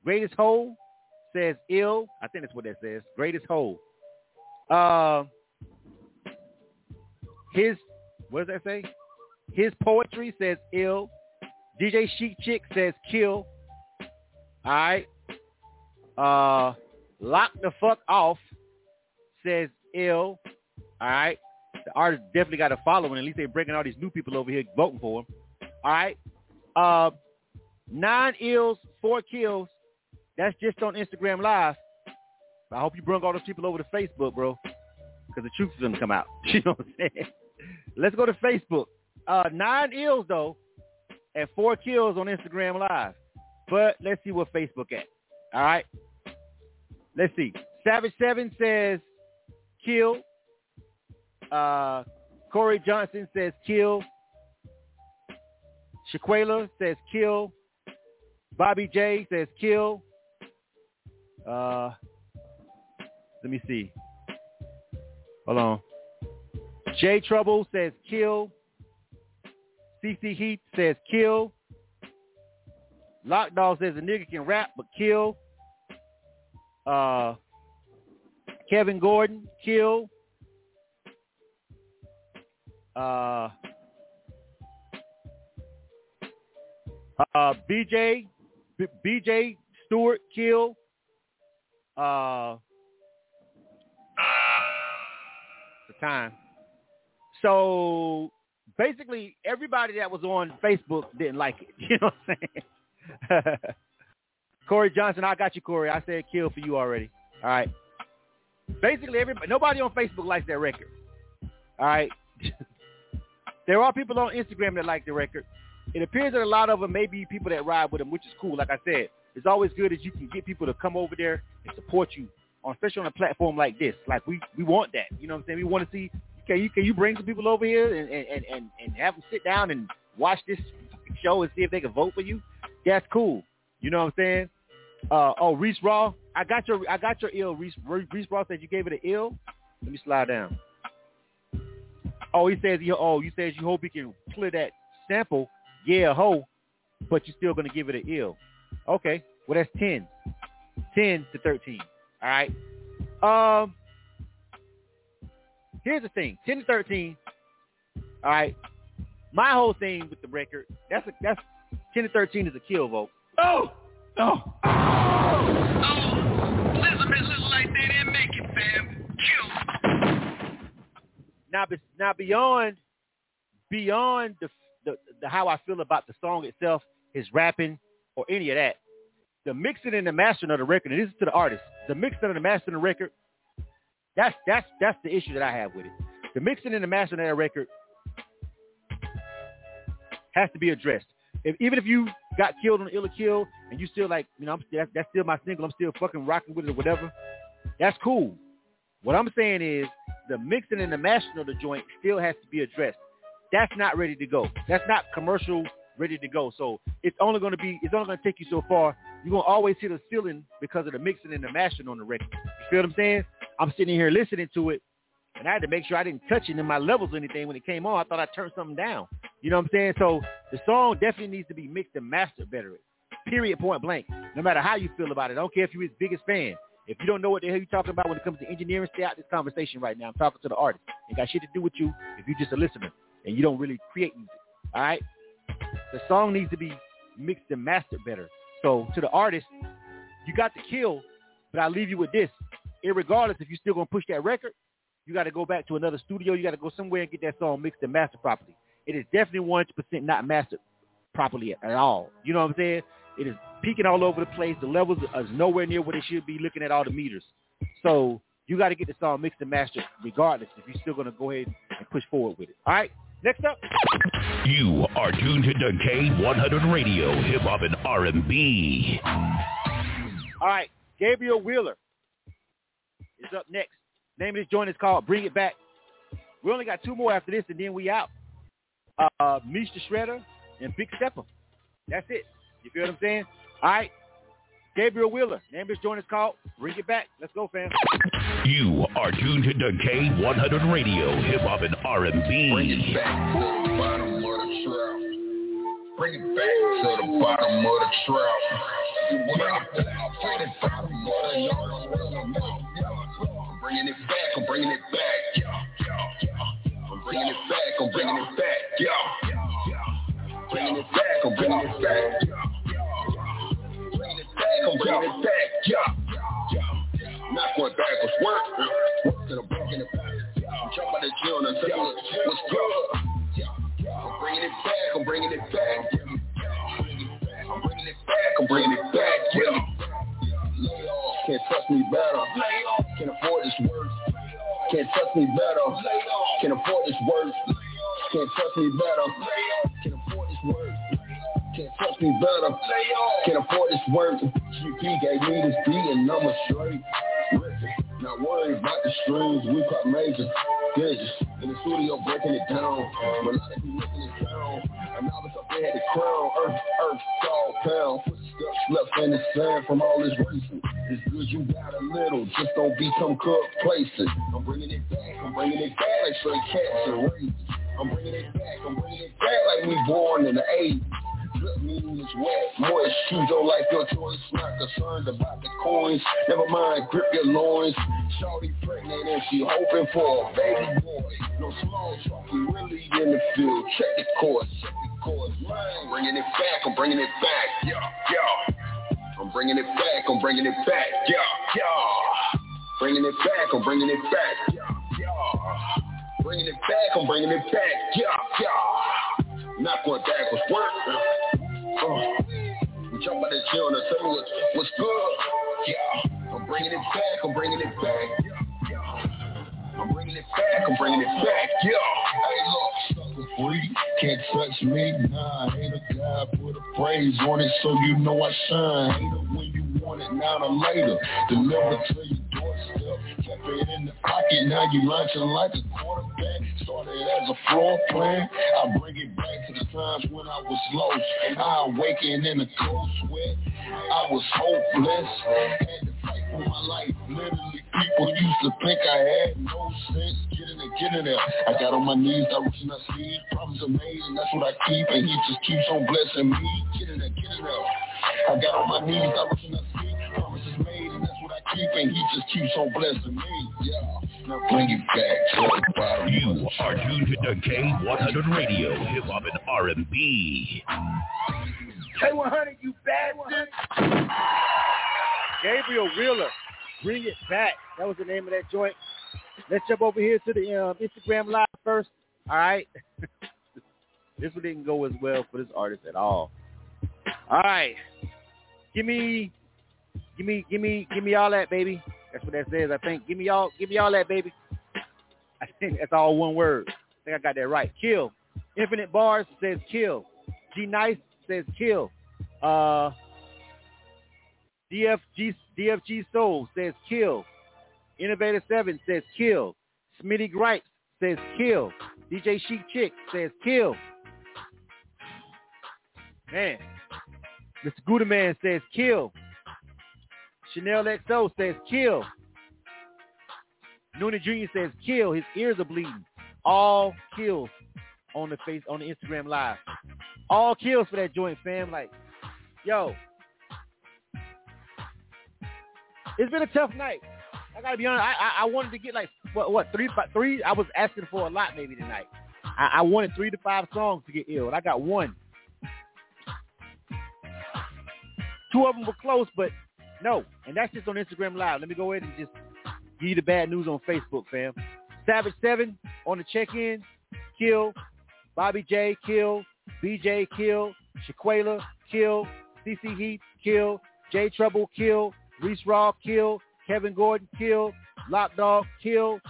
greatest hole says ill. I think that's what that says. Greatest hole. Uh, his, what does that say? His poetry says ill. DJ Chic Chick says kill. All right. Uh, lock the fuck off says ill. All right. The artist definitely got a following. At least they're bringing all these new people over here voting for him. All right. Uh, nine ills, four kills. That's just on Instagram Live. I hope you bring all those people over to Facebook, bro, because the truth is going to come out. *laughs* You know what I'm saying? Let's go to Facebook. Uh, nine ills, though, and four kills on Instagram Live. But let's see what Facebook at. All right. Let's see. Savage Seven says kill. Uh, Corey Johnson says kill. Shaquela says kill. Bobby J says kill. Uh, let me see. Hold on. J Trouble says kill. CC Heat says kill. Lockdog says a nigga can rap but kill. Uh, Kevin Gordon, kill. Uh, uh, BJ, B- BJ Stewart, kill. Uh, the time. So basically, everybody that was on Facebook didn't like it. *laughs* You know what I'm saying? *laughs* Corey Johnson, I got you, Corey. I said kill for you already. All right. Basically, everybody, nobody on Facebook likes that record. All right. *laughs* there are people on Instagram that like the record. It appears that a lot of them may be people that ride with them, which is cool. Like I said, it's always good as you can get people to come over there and support you, especially on a platform like this. Like we, we want that. You know what I'm saying? We want to see. Can you can you bring some people over here and and and and have them sit down and watch this show and see if they can vote for you? That's cool. You know what I'm saying? Uh, oh, Reese Raw, I got your I got your ill. Reese Reese Raw said you gave it an ill. Let me slide down. Oh, he says you. Oh, you says you hope he can clear that sample. Yeah, ho, but you're still gonna give it an ill. Okay, well that's ten. Ten to thirteen. All right. Um. Here's the thing. Ten to thirteen. All right. My whole thing with the record. That's a that's ten to thirteen is a kill vote. Oh. Oh. Oh. Elizabeth looks like they didn't make it, fam. Kill. Now, now beyond beyond the, the the how I feel about the song itself, his rapping or any of that, the mixing and the mastering of the record, and this is to the artist, the mixing and the mastering of the record, that's that's that's the issue that I have with it. The mixing and the mastering of that record has to be addressed. If, even if you got killed on Ill or Kill and you still like, you know, I'm, that's, that's still my single, I'm still fucking rocking with it or whatever, that's cool. What I'm saying is the mixing and the mastering of the joint still has to be addressed. That's not ready to go. That's not commercial ready to go. So it's only going to be, it's only going to take you so far. You're going to always hit a ceiling because of the mixing and the mastering on the record. You feel what I'm saying? I'm sitting here listening to it, and I had to make sure I didn't touch it in my levels or anything when it came on. I thought I turned something down. You know what I'm saying? So the song definitely needs to be mixed and mastered better. Period, point blank. No matter how you feel about it. I don't care if you're his biggest fan. If you don't know what the hell you're talking about when it comes to engineering, stay out this conversation right now. I'm talking to the artist. It got shit to do with you if you're just a listener and you don't really create music. All right? The song needs to be mixed and mastered better. So to the artist, you got to kill, but I leave you with this. Irregardless if you're still gonna push that record, you got to go back to another studio. You got to go somewhere and get that song mixed and mastered properly. It is definitely 100% not mastered properly at, at all. You know what I'm saying? It is peaking all over the place. The levels are nowhere near where they should be looking at all the meters. So you got to get the song mixed and mastered regardless if you're still going to go ahead and push forward with it. All right? Next up. You are tuned to K100 Radio, Hip Hop and R&B. All right. Gabriel Wheeler is up next. Name of this joint is called Bring It Back. We only got two more after this, and then we out. Uh, Meech the Shredder and Big Stepper. That's it. You feel what I'm saying? All right. Gabriel Wheeler. Name of this joint is called Bring It Back. Let's go, fam. You are tuned to K100 Radio, Hip Hop and R&B. Bring it back to the bottom of the trap. Bring it back to the bottom of the trap. Bring it back to the bottom of the yard. I'm bringing it back, I'm bringing it back. I'm bringing it back, I'm bringing it back. Yeah, yeah. Bringing it back, I'm bringing it back. Bringing it back, I'm bringing it back. Not going backwards, work. Work I'm it back. I'm jumping out the gym and tell you what's good. I'm bringing it back, I'm bringing it back. I'm bringing it back, I'm bringing it back. Yeah. Can't trust me better. Can't afford this work. Can't trust me better. Can't afford this work. Can't trust me better. Can't afford this work. Can't trust me better. Can't afford this work. GP gave me this beat and I'm a straight. Not worried about the strings. We cut major digits in the studio breaking it down. Melodically making it sound. A novice up there had the crown. Earth, earth, dog pound. Footsteps left in the sand from all this racing. It's good you got a little, just don't become complacent. I'm bringing it back, I'm bringing it back like straight cats and raisins. I'm bringing it back, I'm bringing it back like we born in the 80s. Drip mean it's wet, moist shoes don't like your choice. Not concerned about the coins, never mind, grip your loins. Shorty pregnant and she hoping for a baby boy. No small talk, we really in the field. Check the course, check the course. I'm bringing it back, I'm bringing it back. Yeah, yeah. I'm bringing it back, I'm bringing it back, yeah, yeah. Bringing it back, I'm bringing it back, yeah, yeah. Bringing it back, I'm bringing it back, yeah, yeah. Not going backwards, work. Uh, we jump out the chill and tell you what's, what's good, yeah. I'm bringing it back, I'm bringing it back, yeah, back, I'm bringing it back, yeah. Hey, look, sucker free, can't touch me, nah, ain't a guy put a praise on it so you know I shine. It when you want it now or later. Deliver to your doorstep. Kept in the pocket, now you launching like a quarterback. Started as a floor plan. I bring it back to the times when I was lost. I awakened in a cold sweat. I was hopeless. Had to fight for my life. Literally, people used to think I had no sense. Get in there, get in there. I got on my knees, I I see. Promises are made, and that's what I keep. And he just keeps on blessing me. Get in there, get in there. I got on my knees, I reaching I see. Promises made, and that's what I he just keeps on blessing me. Yeah. Now bring it back to the bottom. You are tuned to K100 Radio, Hip Hop and R&B. K100, you bastard. Gabriel Wheeler, Bring It Back. That was the name of that joint. Let's jump over here to the um, Instagram live first. All right. *laughs* this one didn't go as well for this artist at all. All right. Give me, give me, give me, give me all that, baby. That's what that says. I think. Give me all, give me all that, baby. *laughs* I think that's all one word. I think I got that right. Kill. Infinite Bars says kill. G Nice says kill. Uh, DFG DFG Soul says kill. Innovator 7 says kill. Smitty Gripes says kill. DJ Chic Chick says kill. Man. Mr. Gouda Man says kill. Chanel XO says kill. Noonie Jr. says kill. His ears are bleeding. All kills on the face on the Instagram live. All kills for that joint, fam. Like, yo. it's been a tough night. I gotta be honest. I I, I wanted to get like what what three three. I was asking for a lot maybe tonight. I, I wanted three to five songs to get ill, and I got one. Two of them were close, but no. And that's just on Instagram Live. Let me go ahead and just give you the bad news on Facebook, fam. Savage Seven on the check-in, kill. Bobby J, kill. BJ, kill. Shaquela, kill. CC Heat, kill. J Trouble, kill. Reese Raw, kill. Kevin Gordon, kill. Lock Dog, kill.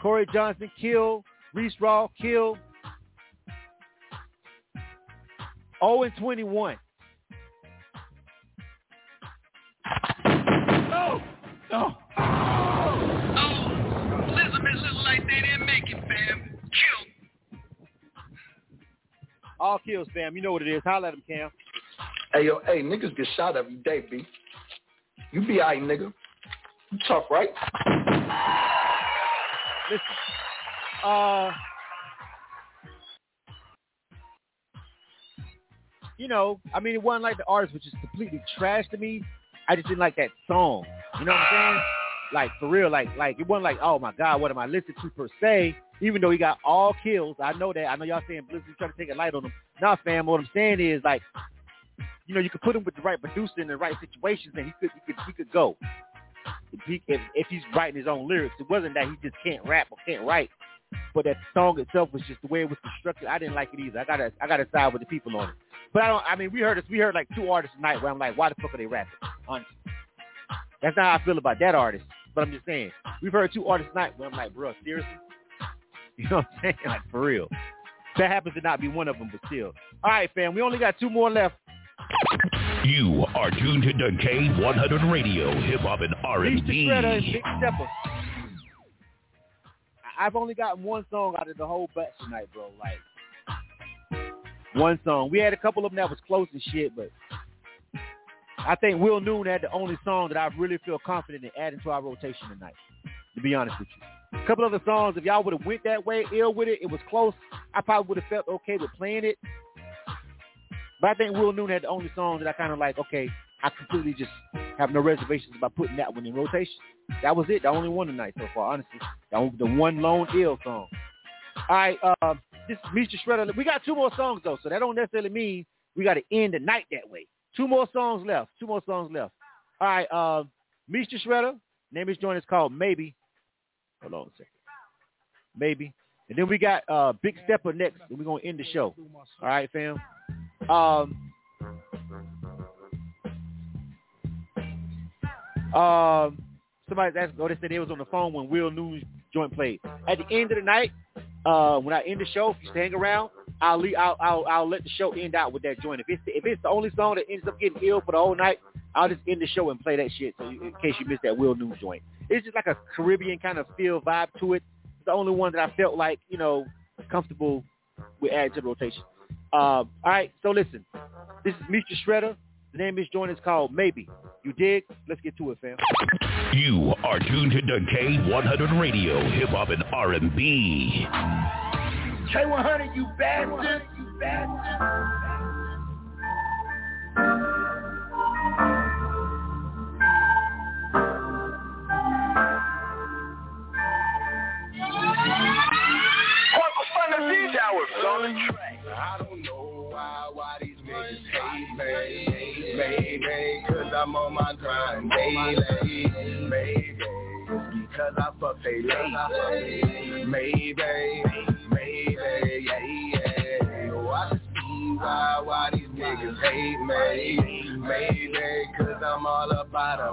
Corey Johnson, kill. Reese Raw, kill. 0 and 21. Oh! Elizabeth looks like they didn't make it, fam. Kill. All kills, fam. You know what it is. Holla at him, Cam. Hey, yo, hey, niggas get shot every day, B. You be alright, nigga. You tough, right? Listen. Uh, you know, I mean, it wasn't like the artist was just completely trash to me. I just didn't like that song. You know what I'm saying? Like for real, like like it wasn't like, oh my god, what am I listening to per se? Even though he got all kills, I know that. I know y'all saying Blizzard trying to take a light on him. Nah, fam. What I'm saying is like, you know, you could put him with the right producer in the right situations, and he could he could he could go. If, he, if, if he's writing his own lyrics, it wasn't that he just can't rap or can't write, but that song itself was just the way it was constructed. I didn't like it either. I gotta I gotta side with the people on it. But I don't. I mean, we heard this. We heard like two artists tonight where I'm like, why the fuck are they rapping? Honestly, that's not how I feel about that artist. But I'm just saying, we've heard two artists tonight where I'm like, bro, seriously, *laughs* you know what I'm saying? *laughs* Like for real. That happens to not be one of them, but still. All right, fam. We only got two more left. You are tuned to K100 Radio, Hip Hop and Reach the Shredder and R&B. Big Stepper. I've only gotten one song out of the whole batch tonight, bro. Like one song. We had a couple of them that was close and shit, but I think Will Noon had the only song that I really feel confident in adding to our rotation tonight. To be honest with you, a couple other songs. If y'all would have went that way, ill with it, it was close. I probably would have felt okay with playing it. But I think Will Noon had the only song that I kind of like. Okay, I completely just have no reservations about putting that one in rotation. That was it. The only one tonight so far, honestly. That was the one lone ill song. All right, uh, this is Mr. Shredder. We got two more songs though, so that don't necessarily mean we got to end the night that way. Two more songs left. Two more songs left. All right, uh, Mr. Shredder. Name is joint is called Maybe. Hold on a second. Maybe. And then we got uh, Big Stepper next, and we're gonna end the show. All right, fam. Um, um, somebody that's oh, they said they was on the phone when Will Noon's joint played. At the end of the night, uh, when I end the show, if you hang around, I'll, I'll I'll I'll let the show end out with that joint. If it's if it's the only song that ends up getting ill for the whole night, I'll just end the show and play that shit. So you, in case you missed that Will Noon's joint, it's just like a Caribbean kind of feel vibe to it. It's the only one that I felt like you know comfortable with adding to the rotation. Um, all right, so listen, this is Mr. Shredder. The name of this joint is called Maybe. You dig? Let's get to it, fam. You are tuned to K100 Radio, Hip Hop and R&B. K100, you bastard! You bastard! I don't know why, why these niggas hate me, maybe, cause I'm on my grind daily, maybe, because I fuck they maybe, maybe, see why, these niggas hate me, maybe, cause I'm all about a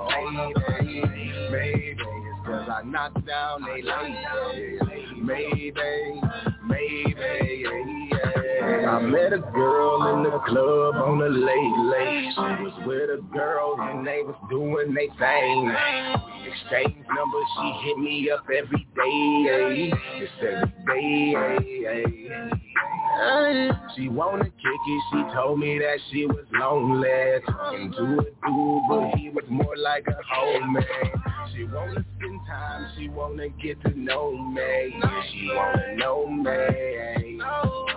lady, maybe, it's cause I knock down they lady, maybe, maybe, yeah. I met a girl in the club on a late late. She was with a girl and they was doing they thing. We exchanged numbers, she hit me up every day. It's every day. She wanna kick it, she told me that she was lonely. Talking to a dude, but he was more like a homie She wanna spend time, she wanna get to know me. She wanna know me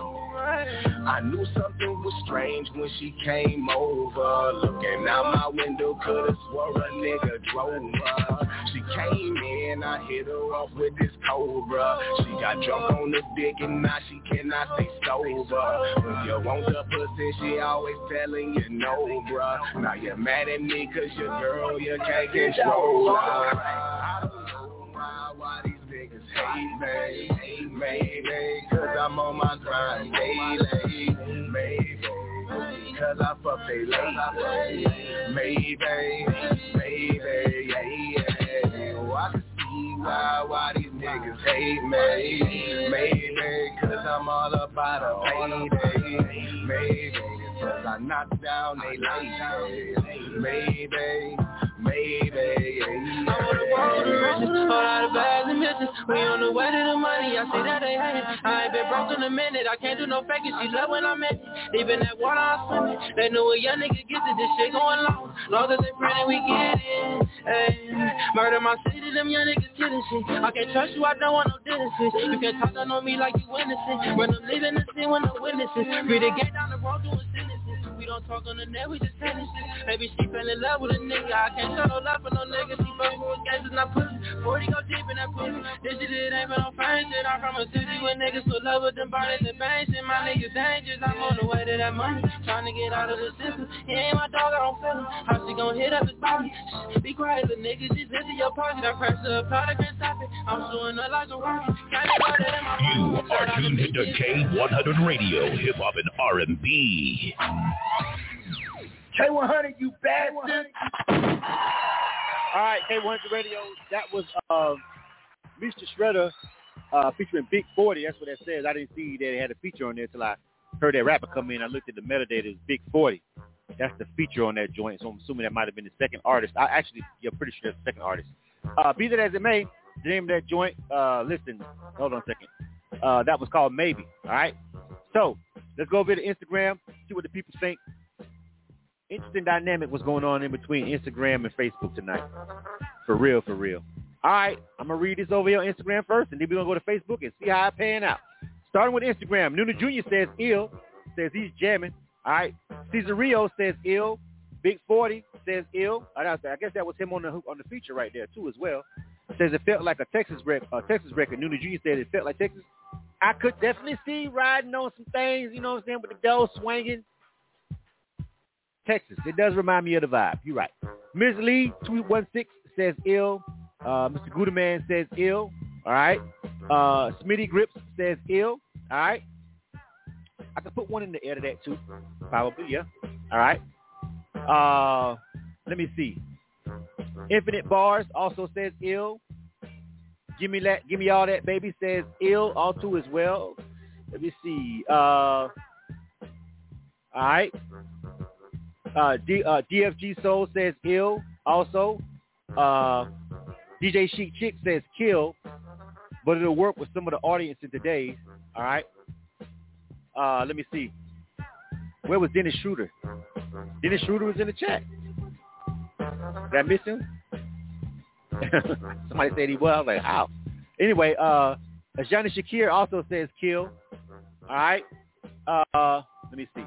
I knew something was strange when she came over. Looking out my window, could've swore a nigga drove her. She came in, I hit her off with this cobra. She got drunk on the dick and now she cannot stay sober. When you want the pussy, she always telling you no, bruh. Now you're mad at me cause your girl you can't control her. I don't know why, why these niggas hate me, maybe cause I'm on my grind daily, maybe cause I fuck they lady, maybe, maybe, yeah, yeah. Oh, I can see why, why these niggas hate me, maybe cause I'm all about a payday, maybe cause I knock down they lady, maybe, maybe, yeah. All the riches, a lot of bags and misses. We on the way to the money, I see that they hating. I ain't been broke in a minute, I can't do no faking. She love when I'm in it. In that water, I'm swimming. They know a young nigga gets it, this shit going long. Long as they pretty, we get it. Hey, murder my city, them young niggas killing shit. I can't trust you, I don't want no dinners. You can't talk on me like you innocent. When I'm leaving the scene with no witnesses. Read the gate down the road don't talk on the net, we just tennis shit. Maybe she fell in love with a nigga. I can't show no love for no nigga. She fucking with gangsters, not pussy. 40 go deep in that pussy. This shit it ain't for no fine shit. I'm from a city where niggas full love with them bodies and bang shit. My niggas dangerous. I'm on the way to that money. Trying to get out of the system. He ain't my dog, I don't feel him. How she gon' hit up his body? Shh, be quiet, the nigga. Just into your pocket. I press the product and stop it. I'm suing her like a rocket. Can't about it in my You are tuned into K100 Radio, Hip Hop and R&B. K100, you bastard. All right, K100 Radio. That was uh, Mr. Shredder uh, featuring Big 40. That's what that says. I didn't see that it had a feature on there until I heard that rapper come in. I looked at the metadata. It's Big 40. That's the feature on that joint. So I'm assuming that might have been the second artist. I actually, you're pretty sure that's the second artist. Uh, be that as it may, the name of that joint, uh, listen, hold on a second. Uh, that was called Maybe. All right. So let's go over to Instagram, see what the people think. Interesting dynamic was going on in between Instagram and Facebook tonight. For real, for real. All right, I'm gonna read this over here on Instagram first, and then we're gonna go to Facebook and see how it pan out. Starting with Instagram, Noonie Jr. says ill, says he's jamming. All right, Cesar Rio says ill. Big 40 says ill. I guess that was him on the on the feature right there too as well. Says it felt like a Texas rec, a Texas record. Noonie Jr. said it felt like Texas. I could definitely see riding on some things, you know what I'm saying, with the dough swinging. Texas. It does remind me of the vibe. You're right. Ms. Lee, tweet says ill. Uh, Mr. Gooderman says ill. All right. Uh, Smitty Grips says ill. All right. I could put one in the air to that too. Probably, yeah. All right. Uh, let me see. Infinite Bars also says ill. Give me that. Give me all that, baby. Says ill. All two as well. Let me see. Uh, all right. Uh, D, uh, DFG Soul says ill. Also, uh, DJ Chic Chick says kill, but it'll work with some of the audience in today's. All right. Uh, let me see. Where was Dennis Schroeder? Dennis Schroeder was in the chat. Did I miss him? *laughs* Somebody said he was. I was like, how? Anyway, uh, Johnny Shakir also says kill. All right. Uh, let me see.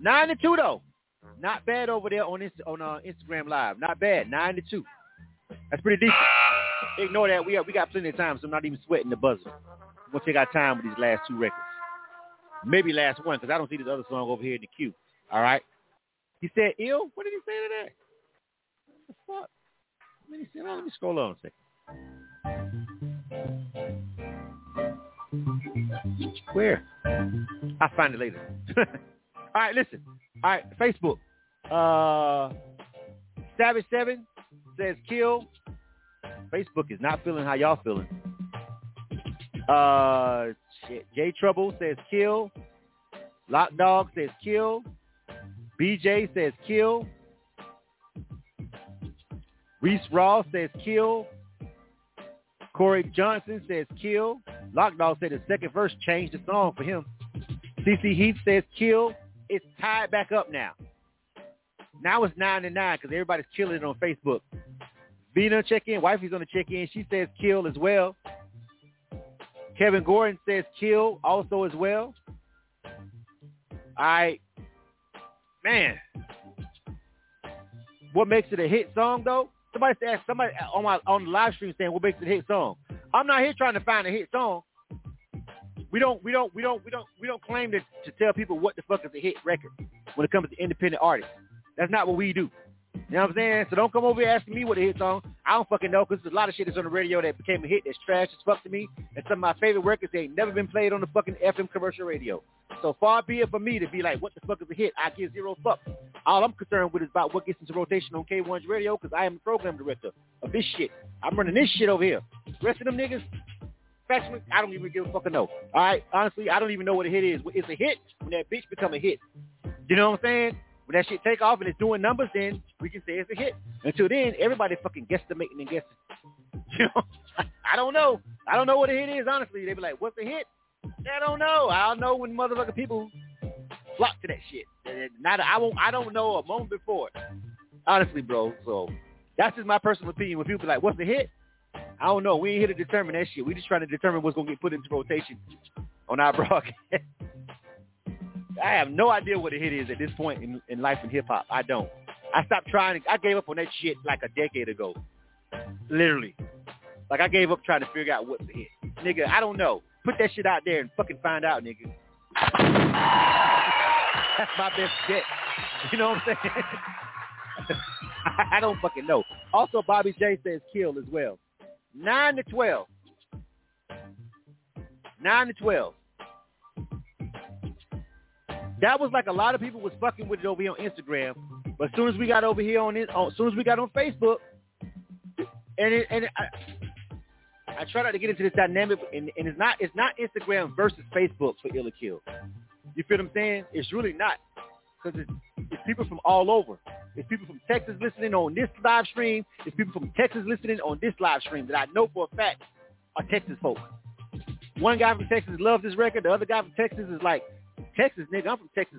Nine to two though. Not bad over there on on uh, Instagram Live. Not bad. Nine to two. That's pretty decent. Ignore that. We got we got plenty of time, so I'm not even sweating the buzzer. We'll take our time with these last two records. Maybe last one, because I don't see this other song over here in the queue. All right. He said ill. What did he say to that? What the fuck? Let me see. Let me scroll on a second. Where? I'll find it later. *laughs* All right, listen. All right, Facebook. Uh, Savage Seven says kill. Facebook is not feeling how y'all feeling. Uh, shit. J Trouble says kill. Lock Dog says kill. BJ says kill. Reese Raw says kill. Corey Johnson says kill. Lock Dog said the second verse changed the song for him. CC Heat says kill. It's tied back up now. Now it's nine to nine because everybody's killing it on Facebook. Vina check in. Wifey's on the check in. She says kill as well. Kevin Gordon says kill also as well. All right, man. What makes it a hit song though? Somebody asked somebody on my on the live stream saying what makes it a hit song. I'm not here trying to find a hit song. We don't we don't we don't we don't we don't claim to, to tell people what the fuck is a hit record when it comes to independent artists. That's not what we do. You know what I'm saying? So don't come over here asking me what a hit song. I don't fucking know because there's a lot of shit that's on the radio that became a hit that's trash as fuck to me. And some of my favorite records they ain't never been played on the fucking FM commercial radio. So far be it for me to be like, what the fuck is a hit? I give zero fuck. All I'm concerned with is about what gets into rotation on K1's radio because I am the program director of this shit. I'm running this shit over here. The rest of them niggas, factually, I don't even give a fucking know. All right? Honestly, I don't even know what a hit is. It's a hit when that bitch become a hit. You know what I'm saying? When that shit take off and it's doing numbers, then we can say it's a hit. Until then, everybody fucking guesstimating and guessing. *laughs* You know, I don't know. I don't know what a hit is. Honestly, they be like, "What's a hit?" I don't know. I don't know when motherfucking people flock to that shit. Not, I won't. I don't know a moment before. Honestly, bro. So that's just my personal opinion. When people be like, "What's the hit?" I don't know. We ain't here to determine that shit. We just trying to determine what's gonna get put into rotation on our *laughs* broadcast. I have no idea what a hit is at this point in, in life in hip hop. I don't. I stopped trying. I gave up on that shit like a decade ago. Literally. Like I gave up trying to figure out what's a hit. Nigga, I don't know. Put that shit out there and fucking find out, nigga. That's my best bet. You know what I'm saying? *laughs* I don't fucking know. Also, Bobby J says kill as well. Nine to twelve. Nine to twelve. That was like a lot of people was fucking with it over here on Instagram, but as soon as we got over here on it, as soon as we got on Facebook, and it, and it, I, I try not to get into this dynamic, and, and it's not it's not Instagram versus Facebook for Ill or Kill. You feel what I'm saying? It's really not because it's, it's people from all over. It's people from Texas listening on this live stream. It's people from Texas listening on this live stream that I know for a fact are Texas folks. One guy from Texas loves this record. The other guy from Texas is like, Texas, nigga, I'm from Texas.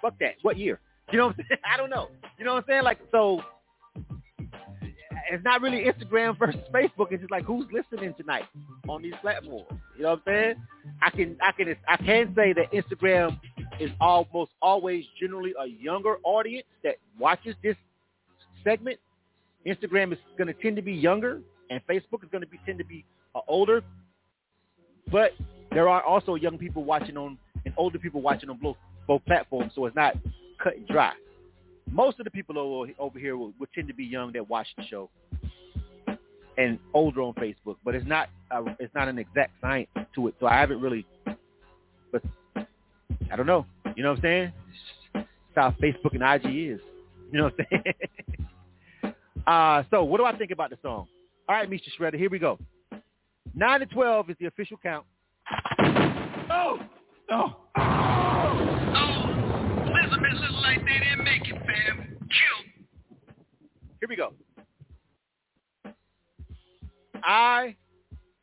Fuck that. What year? You know what I'm saying? *laughs* I don't know. You know what I'm saying? Like, so it's not really Instagram *laughs* versus Facebook. It's just like who's listening tonight on these platforms. You know what I'm saying? I can I can I can say that Instagram is almost always generally a younger audience that watches this segment. Instagram is going to tend to be younger, and Facebook is going to be tend to be uh, older. But there are also young people watching on and older people watching on both, both platforms, so it's not cut and dry. Most of the people over, over here will, will tend to be young that watch the show and older on Facebook, but it's not uh, it's not an exact science to it. So I haven't really, but I don't know. You know what I'm saying? It's how Facebook and IG is. You know what I'm saying? *laughs* uh, so what do I think about the song? All right, Mr. Shredder, here we go. Nine to twelve is the official count. Oh, oh. Here we go. I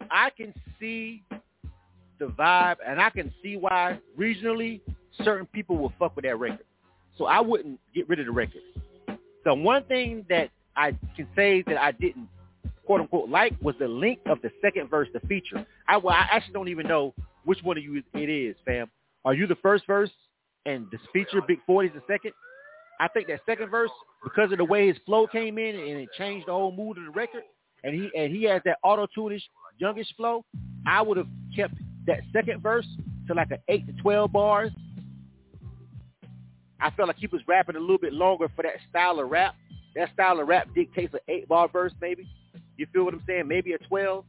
I can see the vibe, and I can see why regionally certain people will fuck with that record. So I wouldn't get rid of the record. The one thing that I can say that I didn't quote unquote like was the length of the second verse, the feature. I, well, I actually don't even know which one of you it is, fam. Are you the first verse and this feature Big 40 is the second? I think that second verse, because of the way his flow came in and it changed the whole mood of the record, and he and he has that auto tunish youngish flow, I would have kept that second verse to like an eight to twelve bars. I felt like he was rapping a little bit longer for that style of rap. That style of rap dictates an eight bar verse, maybe. You feel what I'm saying? Maybe a twelve.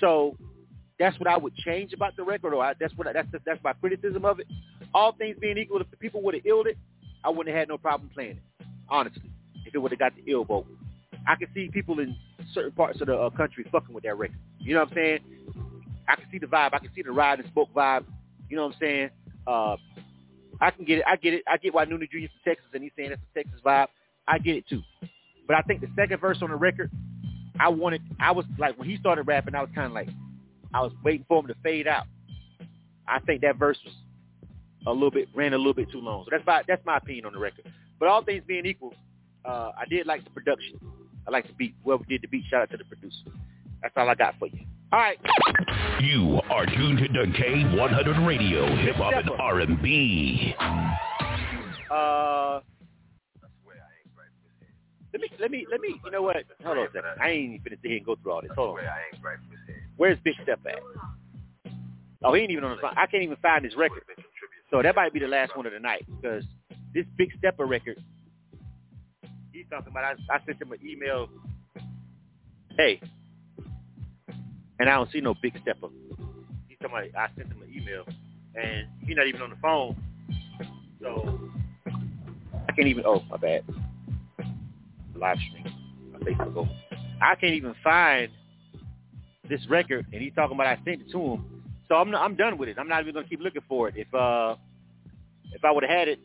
So that's what I would change about the record, or I, that's what I, that's that's my criticism of it. All things being equal, if the people would have illed it, I wouldn't have had no problem playing it. Honestly, if it would have got the ill vote, I can see people in certain parts of the uh, country fucking with that record. You know what I'm saying? I can see the vibe. I can see the ride and smoke vibe. You know what I'm saying? Uh, I can get it. I get it. I get why Noonie Jr. from Texas and he's saying it's a Texas vibe. I get it too. But I think the second verse on the record, I wanted. I was like when he started rapping, I was kind of like, I was waiting for him to fade out. I think that verse was a little bit ran a little bit too long. So that's my that's my opinion on the record. But all things being equal, uh, I did like the production. I like the beat. Whoever did the beat, shout out to the producer. That's all I got for you. All right. You are tuned to K100 Radio, Hip Hop and R&B. Uh, let me, let me, let me. You know what? Hold on a second. I ain't even sit here and go through all this. Hold on. Where's Big Step at? Oh, he ain't even on the phone. I can't even find his record. So that might be the last one of the night because this Big Stepper record. He's talking about. I, I sent him an email. Hey, and I don't see no Big Stepper. He's talking about. I sent him an email, and he's not even on the phone. So I can't even. Oh, my bad. Live stream. My Facebook. I can't even find this record, and he's talking about I sent it to him. So I'm I'm done with it. I'm not even gonna keep looking for it. If uh if I would have had it,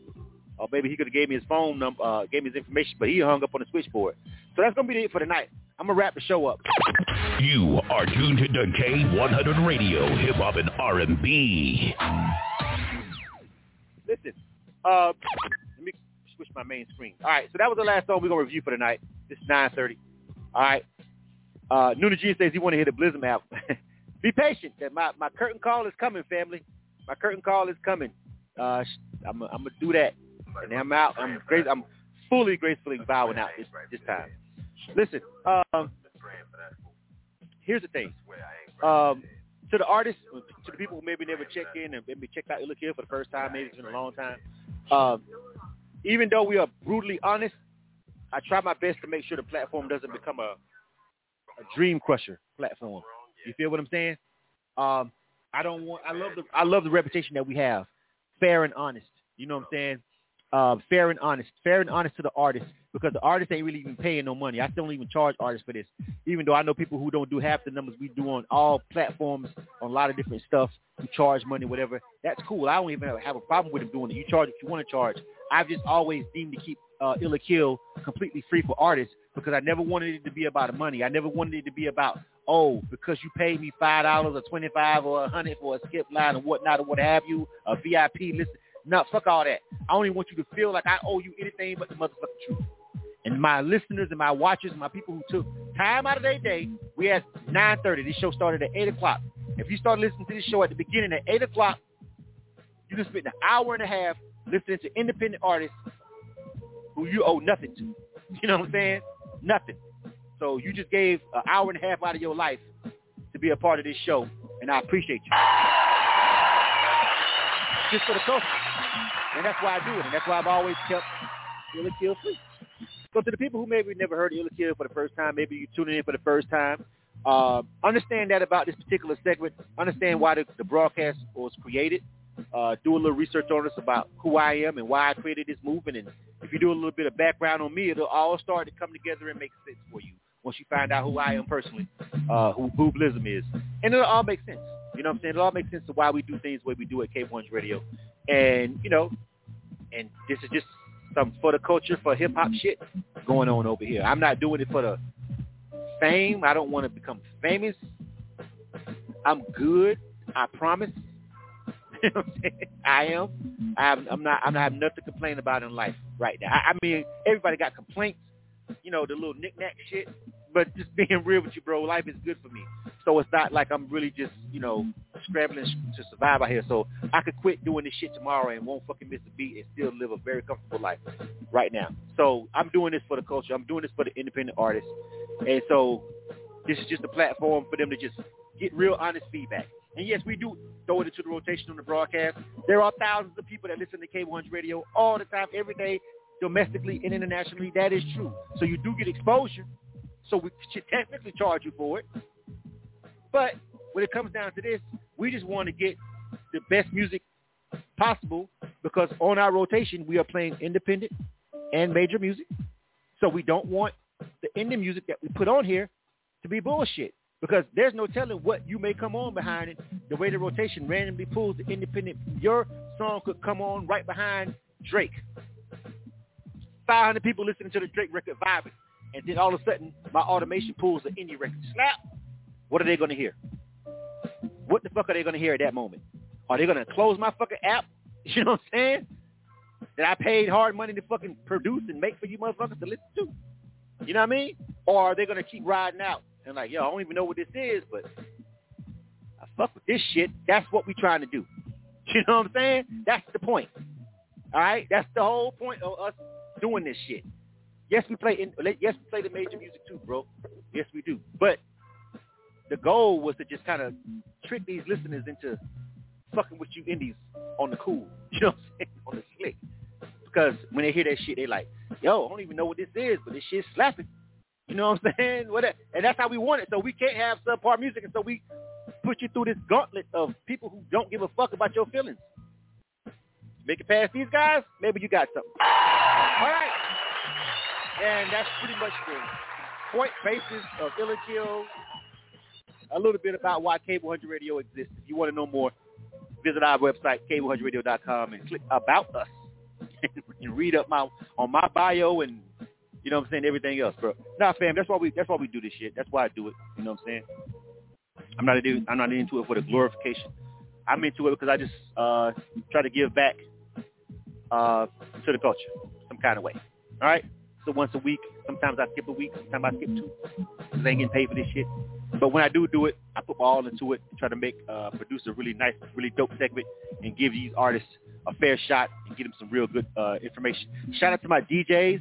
or maybe he could have gave me his phone number, uh, gave me his information, but he hung up on the switchboard. So that's gonna be it for tonight. I'm gonna wrap the show up. You are tuned to K100 Radio, Hip Hop and R&B. Listen, uh, let me switch my main screen. All right, so that was the last song we're gonna review for tonight. night. It's 9:30. All right. Uh, Nuna G says he want to hear the Blizzard album. *laughs* Be patient. My my curtain call is coming, family. My curtain call is coming. Uh, I'm gonna do that, and I'm out. I'm. I'm fully gracefully bowing out this this time. Listen, um, here's the thing. Um, to the artists, to the people who maybe never check in and maybe checked out Ill or Kill for the first time, maybe it's been a long time. Um, even though we are brutally honest, I try my best to make sure the platform doesn't become a, a dream crusher platform. You feel what I'm saying? Um, I don't want. I love the. I love the reputation that we have, fair and honest. You know what I'm saying? Uh, fair and honest, fair and honest to the artists because the artists ain't really even paying no money. I still don't even charge artists for this, even though I know people who don't do half the numbers we do on all platforms on a lot of different stuff who charge money, whatever. That's cool. I don't even have, a problem with them doing it. You charge if you want to charge. I've just always deemed to keep uh, Ill or Kill completely free for artists because I never wanted it to be about money. I never wanted it to be about oh because you paid me five dollars or twenty five or a hundred for a skip line or whatnot or what have you, a VIP list. No, fuck all that. I only want you to feel like I owe you anything but the motherfucking truth. And my listeners and my watchers and my people who took time out of their day, we at 9.30. This show started at 8 o'clock. If you start listening to this show at the beginning at 8 o'clock, you can spend an hour and a half listening to independent artists who you owe nothing to. *laughs* You know what I'm saying? Nothing. So you just gave an hour and a half out of your life to be a part of this show, and I appreciate you. Just for the culture. And that's why I do it, and that's why I've always kept Ill or Kill free. So to the people who maybe never heard of Ill or Kill for the first time, maybe you tuning in for the first time, uh, understand that about this particular segment. Understand why the, the broadcast was created. Uh, do a little research on us about who I am and why I created this movement. And if you do a little bit of background on me, it'll all start to come together and make sense for you once you find out who I am personally, uh, who, Blizzum is. And it'll all make sense. You know what I'm saying? It'll all make sense to why we do things the way we do at K1's Radio. And, you know, and this is just some for the culture, for hip-hop shit going on over here. I'm not doing it for the fame. I don't want to become famous. I'm good. I promise. *laughs* I am. I'm, I'm not. I'm not having nothing to complain about in life right now. I, I mean, everybody got complaints. You know, the little knick-knack shit. But just *laughs* being real with you, bro, life is good for me. So it's not like I'm really just, you know, scrambling to survive out here. So I could quit doing this shit tomorrow and won't fucking miss a beat and still live a very comfortable life right now. So I'm doing this for the culture. I'm doing this for the independent artists. And so this is just a platform for them to just get real honest feedback. And yes, we do throw it into the rotation on the broadcast. There are thousands of people that listen to K1's radio all the time, every day, domestically and internationally. That is true. So you do get exposure. So we should technically charge you for it. But when it comes down to this, we just want to get the best music possible because on our rotation, we are playing independent and major music. So we don't want the indie music that we put on here to be bullshit because there's no telling what you may come on behind it. The way the rotation randomly pulls the independent, your song could come on right behind Drake. 500 people listening to the Drake record vibing. And then all of a sudden, my automation pulls the indie record. Slap! What are they going to hear? What the fuck are they going to hear at that moment? Are they going to close my fucking app? *laughs* You know what I'm saying? That I paid hard money to fucking produce and make for you motherfuckers to listen to. You know what I mean? Or are they going to keep riding out and like, yo, I don't even know what this is, but I fuck with this shit. That's what we trying to do. *laughs* You know what I'm saying? That's the point. All right, that's the whole point of us doing this shit. Yes, we play. In, yes, we play the major music too, bro. Yes, we do. But the goal was to just kind of trick these listeners into fucking with you indies on the cool. *laughs* You know what I'm saying? On the slick. Because when they hear that shit, they like, yo, I don't even know what this is, but this shit's slapping. You know what I'm saying? And that's how we want it. So we can't have subpar music, and so we put you through this gauntlet of people who don't give a fuck about your feelings. Make it past these guys, maybe you got something. All right. And that's pretty much the point basis of Ill or Kill. A little bit about why K100 Radio exists. If you want to know more, visit our website, K100Radio.com, and click About Us. *laughs* and read up my on my bio and you know what I'm saying, everything else, bro. Nah, fam, that's why we that's why we do this shit. That's why I do it. You know what I'm saying? I'm not I'm not into it for the glorification. I'm into it because I just uh, try to give back uh, to the culture some kind of way. All right. So once a week. Sometimes I skip a week. Sometimes I skip two because I ain't getting paid for this shit. But when I do do it, I put my all into it try to make uh, produce a really nice, really dope segment and give these artists a fair shot and get them some real good uh, information. Shout out to my DJs,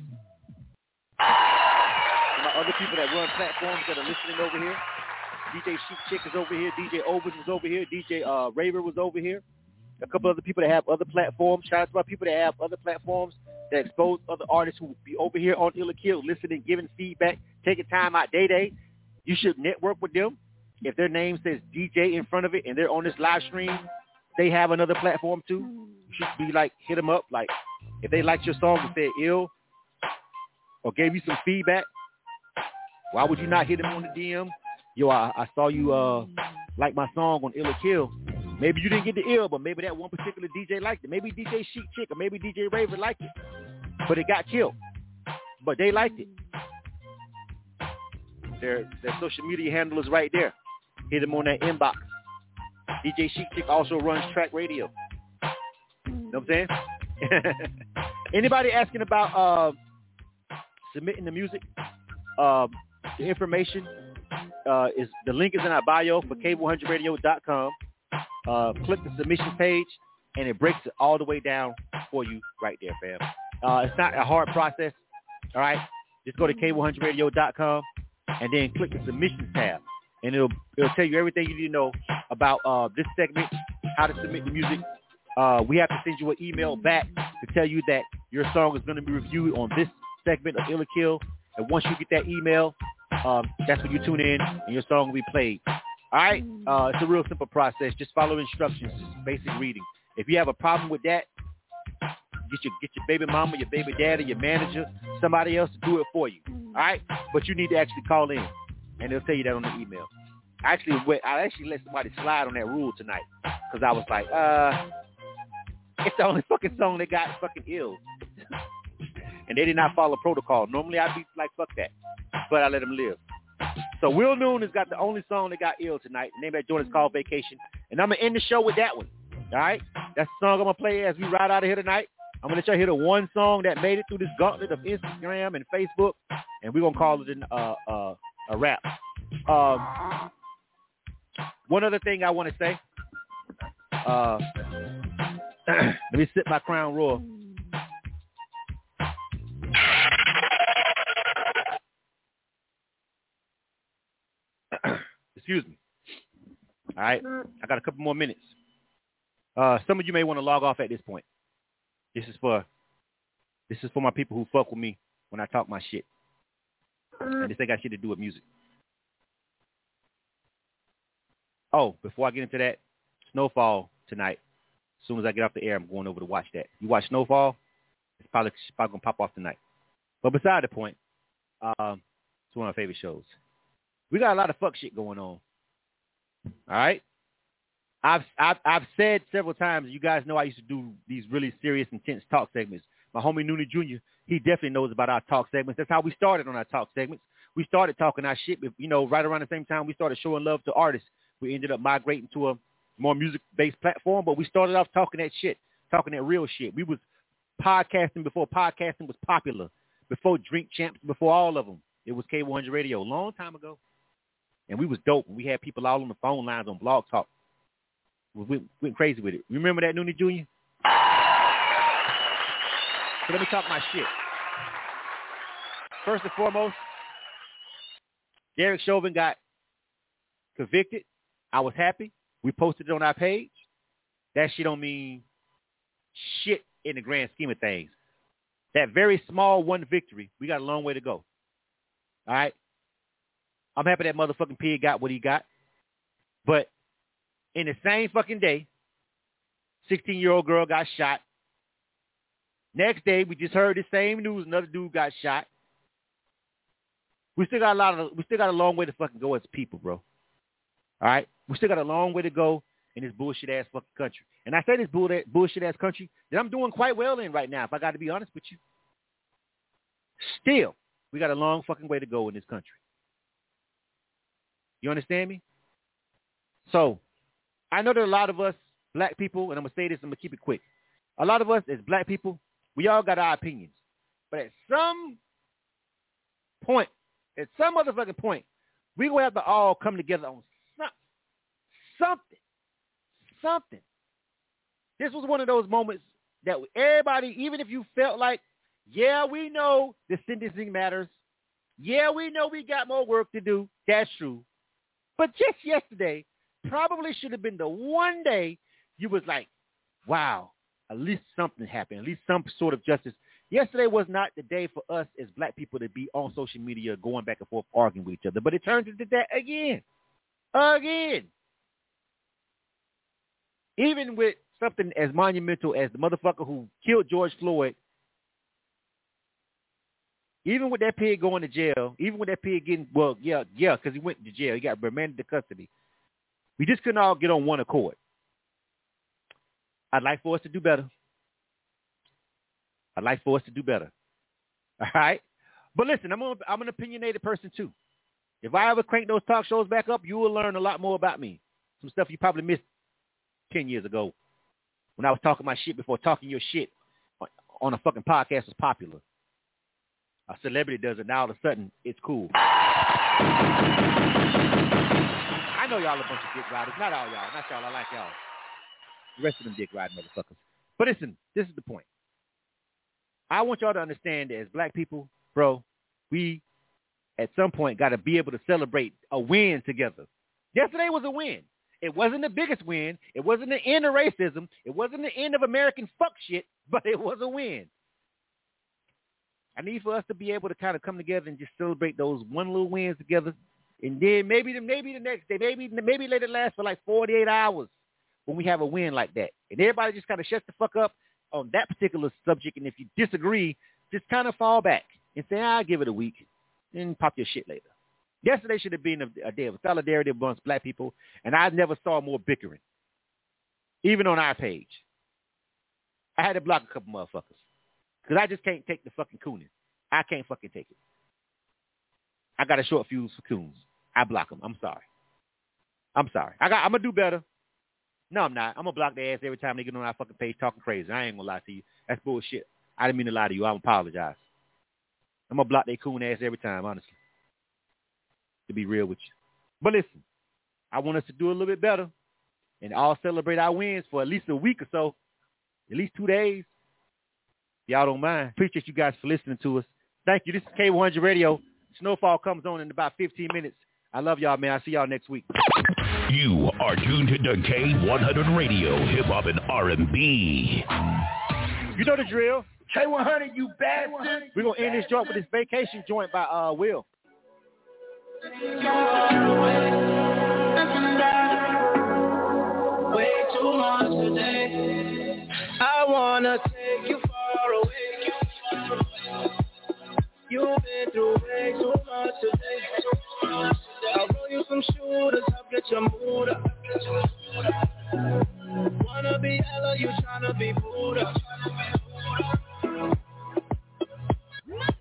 my other people that run platforms that are listening over here. DJ Sheep Chick is over here. DJ Overs was over here. DJ uh, Raver was over here. A couple other people that have other platforms. Shout out to my people that have other platforms that expose other artists who will be over here on Ill or Kill, listening, giving feedback, taking time out day day. You should network with them. If their name says DJ in front of it and they're on this live stream, they have another platform too. You should be like, hit them up. Like, if they liked your song and said ill or gave you some feedback, why would you not hit them on the DM? Yo, I, I saw you uh like my song on Ill or Kill. Maybe you didn't get the ill, but maybe that one particular DJ liked it. Maybe DJ Sheep Chick or maybe DJ Raver liked it, but it got killed. But they liked it. Their their social media handle is right there. Hit them on that inbox. DJ Sheep Chick also runs track radio. You know what I'm saying? *laughs* Anybody asking about uh, submitting the music? Uh, the information uh, is the link is in our bio for K100Radio.com. Uh, click the submission page, and it breaks it all the way down for you right there, fam. Uh, it's not a hard process. All right, just go to K100Radio.com and then click the submissions tab, and it'll it'll tell you everything you need to know about uh, this segment, how to submit the music. Uh, we have to send you an email back to tell you that your song is going to be reviewed on this segment of Ill or Kill. And once you get that email, um, that's when you tune in and your song will be played. All right? Uh, it's a real simple process. Just follow instructions, just basic reading. If you have a problem with that, get your get your baby mama, your baby daddy, your manager, somebody else to do it for you. All right? But you need to actually call in, and they'll tell you that on the email. I actually went, I actually let somebody slide on that rule tonight because I was like, uh, it's the only fucking song that got fucking ill. And they did not follow protocol. Normally I'd be like, fuck that. But I let them live. So Will Noon has got the only song that got ill tonight. The name of that joint is called Vacation. And I'm going to end the show with that one. All right? That's the song I'm going to play as we ride out of here tonight. I'm going to let y'all hear the one song that made it through this gauntlet of Instagram and Facebook. And we're going to call it an, uh, uh, a wrap. Um, one other thing I want to say. Uh, *clears throat* let me sip my Crown Royal. Excuse me. All right, I got a couple more minutes. Uh, some of you may want to log off at this point. This is for this is for my people who fuck with me when I talk my shit. And this ain't got shit to do with music. Oh, before I get into that, Snowfall tonight. As soon as I get off the air, I'm going over to watch that. You watch Snowfall? It's probably, it's probably gonna pop off tonight. But beside the point, um, it's one of my favorite shows. We got a lot of fuck shit going on. All right. I've I've I've said several times. You guys know I used to do these really serious, intense talk segments. My homie Noonie Jr. He definitely knows about our talk segments. That's how we started on our talk segments. We started talking our shit. You know, right around the same time we started showing love to artists. We ended up migrating to a more music-based platform, but we started off talking that shit, talking that real shit. We was podcasting before podcasting was popular, before Drink Champs, before all of them. It was K100 Radio a long time ago. And we was dope. We had people all on the phone lines on Blog Talk We went, went crazy with it. Remember that Noonie Jr.? So let me talk my shit. First and foremost, Derek Chauvin got convicted. I was happy. We posted it on our page. That shit don't mean shit in the grand scheme of things. That very small one victory, we got a long way to go. All right? I'm happy that motherfucking pig got what he got. But in the same fucking day, 16-year-old girl got shot. Next day, we just heard the same news. Another dude got shot. We still got a lot of. We still got a long way to fucking go as people, bro. All right, we still got a long way to go in this bullshit ass fucking country. And I say this bullshit ass country that I'm doing quite well in right now. If I got to be honest with you, still we got a long fucking way to go in this country. You understand me? So I know that a lot of us black people, and I'm gonna say this, I'm gonna keep it quick. A lot of us as black people, we all got our opinions, but at some point, at some motherfucking point, we gonna have to all come together on something, something. This was one of those moments that everybody, even if you felt like, yeah, we know the sentencing matters. Yeah, we know we got more work to do. That's true. But just yesterday probably should have been the one day you was like, wow, at least something happened. At least some sort of justice. Yesterday was not the day for us as black people to be on social media going back and forth arguing with each other. But it turns into that again. Again. Even with something as monumental as the motherfucker who killed George Floyd, even with that pig going to jail, even with that pig getting, well, yeah, yeah, because he went to jail. He got remanded to custody. We just couldn't all get on one accord. I'd like for us to do better. I'd like for us to do better. All right? But listen, I'm, a, I'm an opinionated person too. If I ever crank those talk shows back up, you will learn a lot more about me. Some stuff you probably missed 10 years ago when I was talking my shit before talking your shit on a fucking podcast was popular. A celebrity does it, now all of a sudden it's cool. I know y'all a bunch of dick riders. Not all y'all. Not y'all. I like y'all. The rest of them dick riding motherfuckers. But listen, this is the point. I want y'all to understand that as black people, bro, we at some point got to be able to celebrate a win together. Yesterday was a win. It wasn't the biggest win. It wasn't the end of racism. It wasn't the end of American fuck shit, *laughs* but it was a win. I need for us to be able to kind of come together and just celebrate those one little wins together. And then maybe the, maybe the next day, maybe maybe let it last for like 48 hours when we have a win like that. And everybody just kind of shuts the fuck up on that particular subject. And if you disagree, just kind of fall back and say, I'll give it a week and pop your shit later. Yesterday should have been a, a day of solidarity amongst black people, and I never saw more bickering, even on our page. I had to block a couple motherfuckers because I just can't take the fucking cooning. I can't fucking take it. I got a short fuse for coons. I block them. I'm sorry. I'm sorry. I got. I'm gonna do better. No, I'm not. I'm gonna block their ass every time they get on our fucking page talking crazy. I ain't gonna lie to you. That's bullshit. I didn't mean to lie to you. I apologize. I'm gonna block their coon ass every time, honestly. To be real with you. But listen, I want us to do a little bit better and all celebrate our wins for at least a week or so, at least two days. Y'all don't mind. Appreciate you guys for listening to us. Thank you. This is K100 Radio. Snowfall comes on in about 15 minutes. I love y'all, man. I'll see y'all next week. You are tuned to K100 Radio, hip hop and R&B. You know the drill. K100, you bastard. We're going to end this joint with this vacation joint by uh, Will. Way too much today. I wanna take you far away. You've been through way too much today. I'll roll you some shooters, help get your mood up. Wanna be Ella, you tryna be Buddha.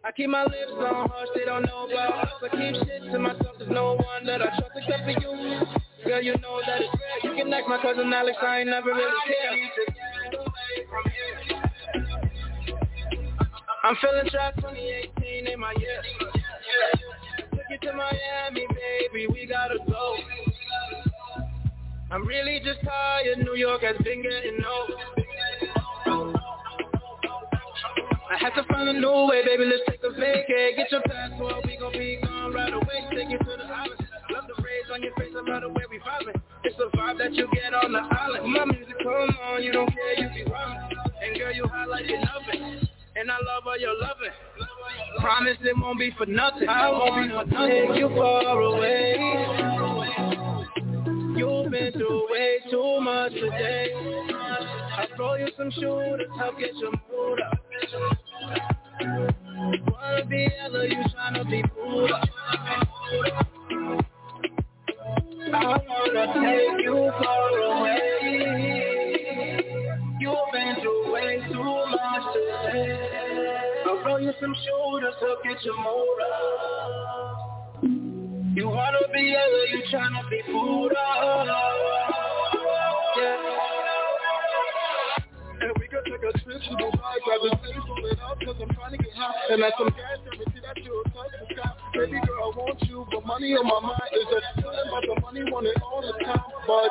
I keep my lips on hush, they don't know about us. I keep shit to myself, there's no one that I trust except for you. Girl, you know that it's real. You can act my cousin Alex, I ain't never really cared. I'm feeling trapped 2018 in my year. Took you to Miami, baby, we gotta go. I'm really just tired, New York has been getting old. I had to find a new way, baby, let's take a vacay. Get your passport, we gon' be gone right away. Take you to the island. Love the rays on your face, I love the way we vibing. It's the vibe that you get on the island. My music come on, you don't care, you be rhyming And girl, you highlight it nothing and I love all your loving. Promise it won't be for nothing. I won't be for nothing. Take you far away. You've been through way too much today. I'll throw you some shooters, help get your mood up. Wanna be Ella, you tryna be Buddha. I wanna take you far away. Some shoulders to get your motor. You wanna be Ella, you tryna be Buddha. Yeah. And we could take a trip to Dubai, grab the city, pull it up, cause I'm trying to get high. And like some gas, every Baby girl, I want you, but money on my mind is just feeling about the money, want it all the time. But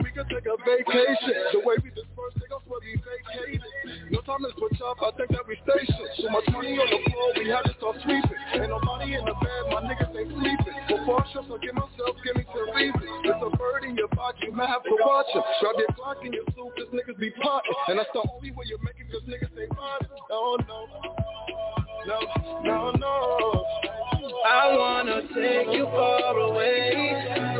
we could take a vacation. The way we disperse, they gon' swear we vacated. No time to switch up, I think that we station. So much money on the floor, we had to start sweeping. Ain't nobody in the bed, my niggas ain't sleeping. Before I I get myself, give me some reason. There's a bird in your box, you might have to watch him. Grab your clock in your suit, cause niggas be plotting. And that's the only way you're making, cause niggas ain't honest. No, no. No, no, no. I wanna take you far away.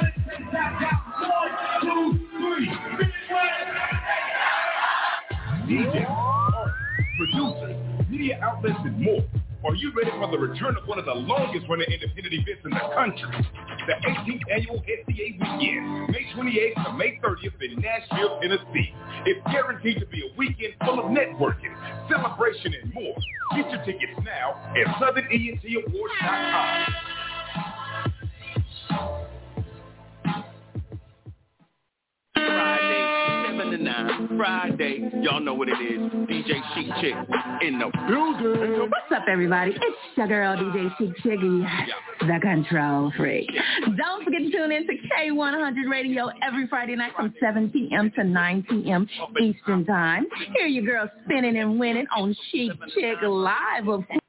*laughs* DJ, producers, media outlets, and more. Are you ready for the return of one of the longest running independent events in the country? The 18th annual SEA weekend, May 28th to May 30th in Nashville, Tennessee. It's guaranteed to be a weekend full of networking, celebration, and more. Get your tickets now at SouthernENTAwards.com. 7 to 9. Friday, y'all know what it is. DJ Chic Chick in the building. What's up, everybody? It's your girl, DJ Chic Chiggy, the control freak. Don't forget to tune in to K100 Radio every Friday night from 7 p.m. to 9 p.m. Eastern Time. Hear your girl spinning and winning on Chic Chick Live, of course.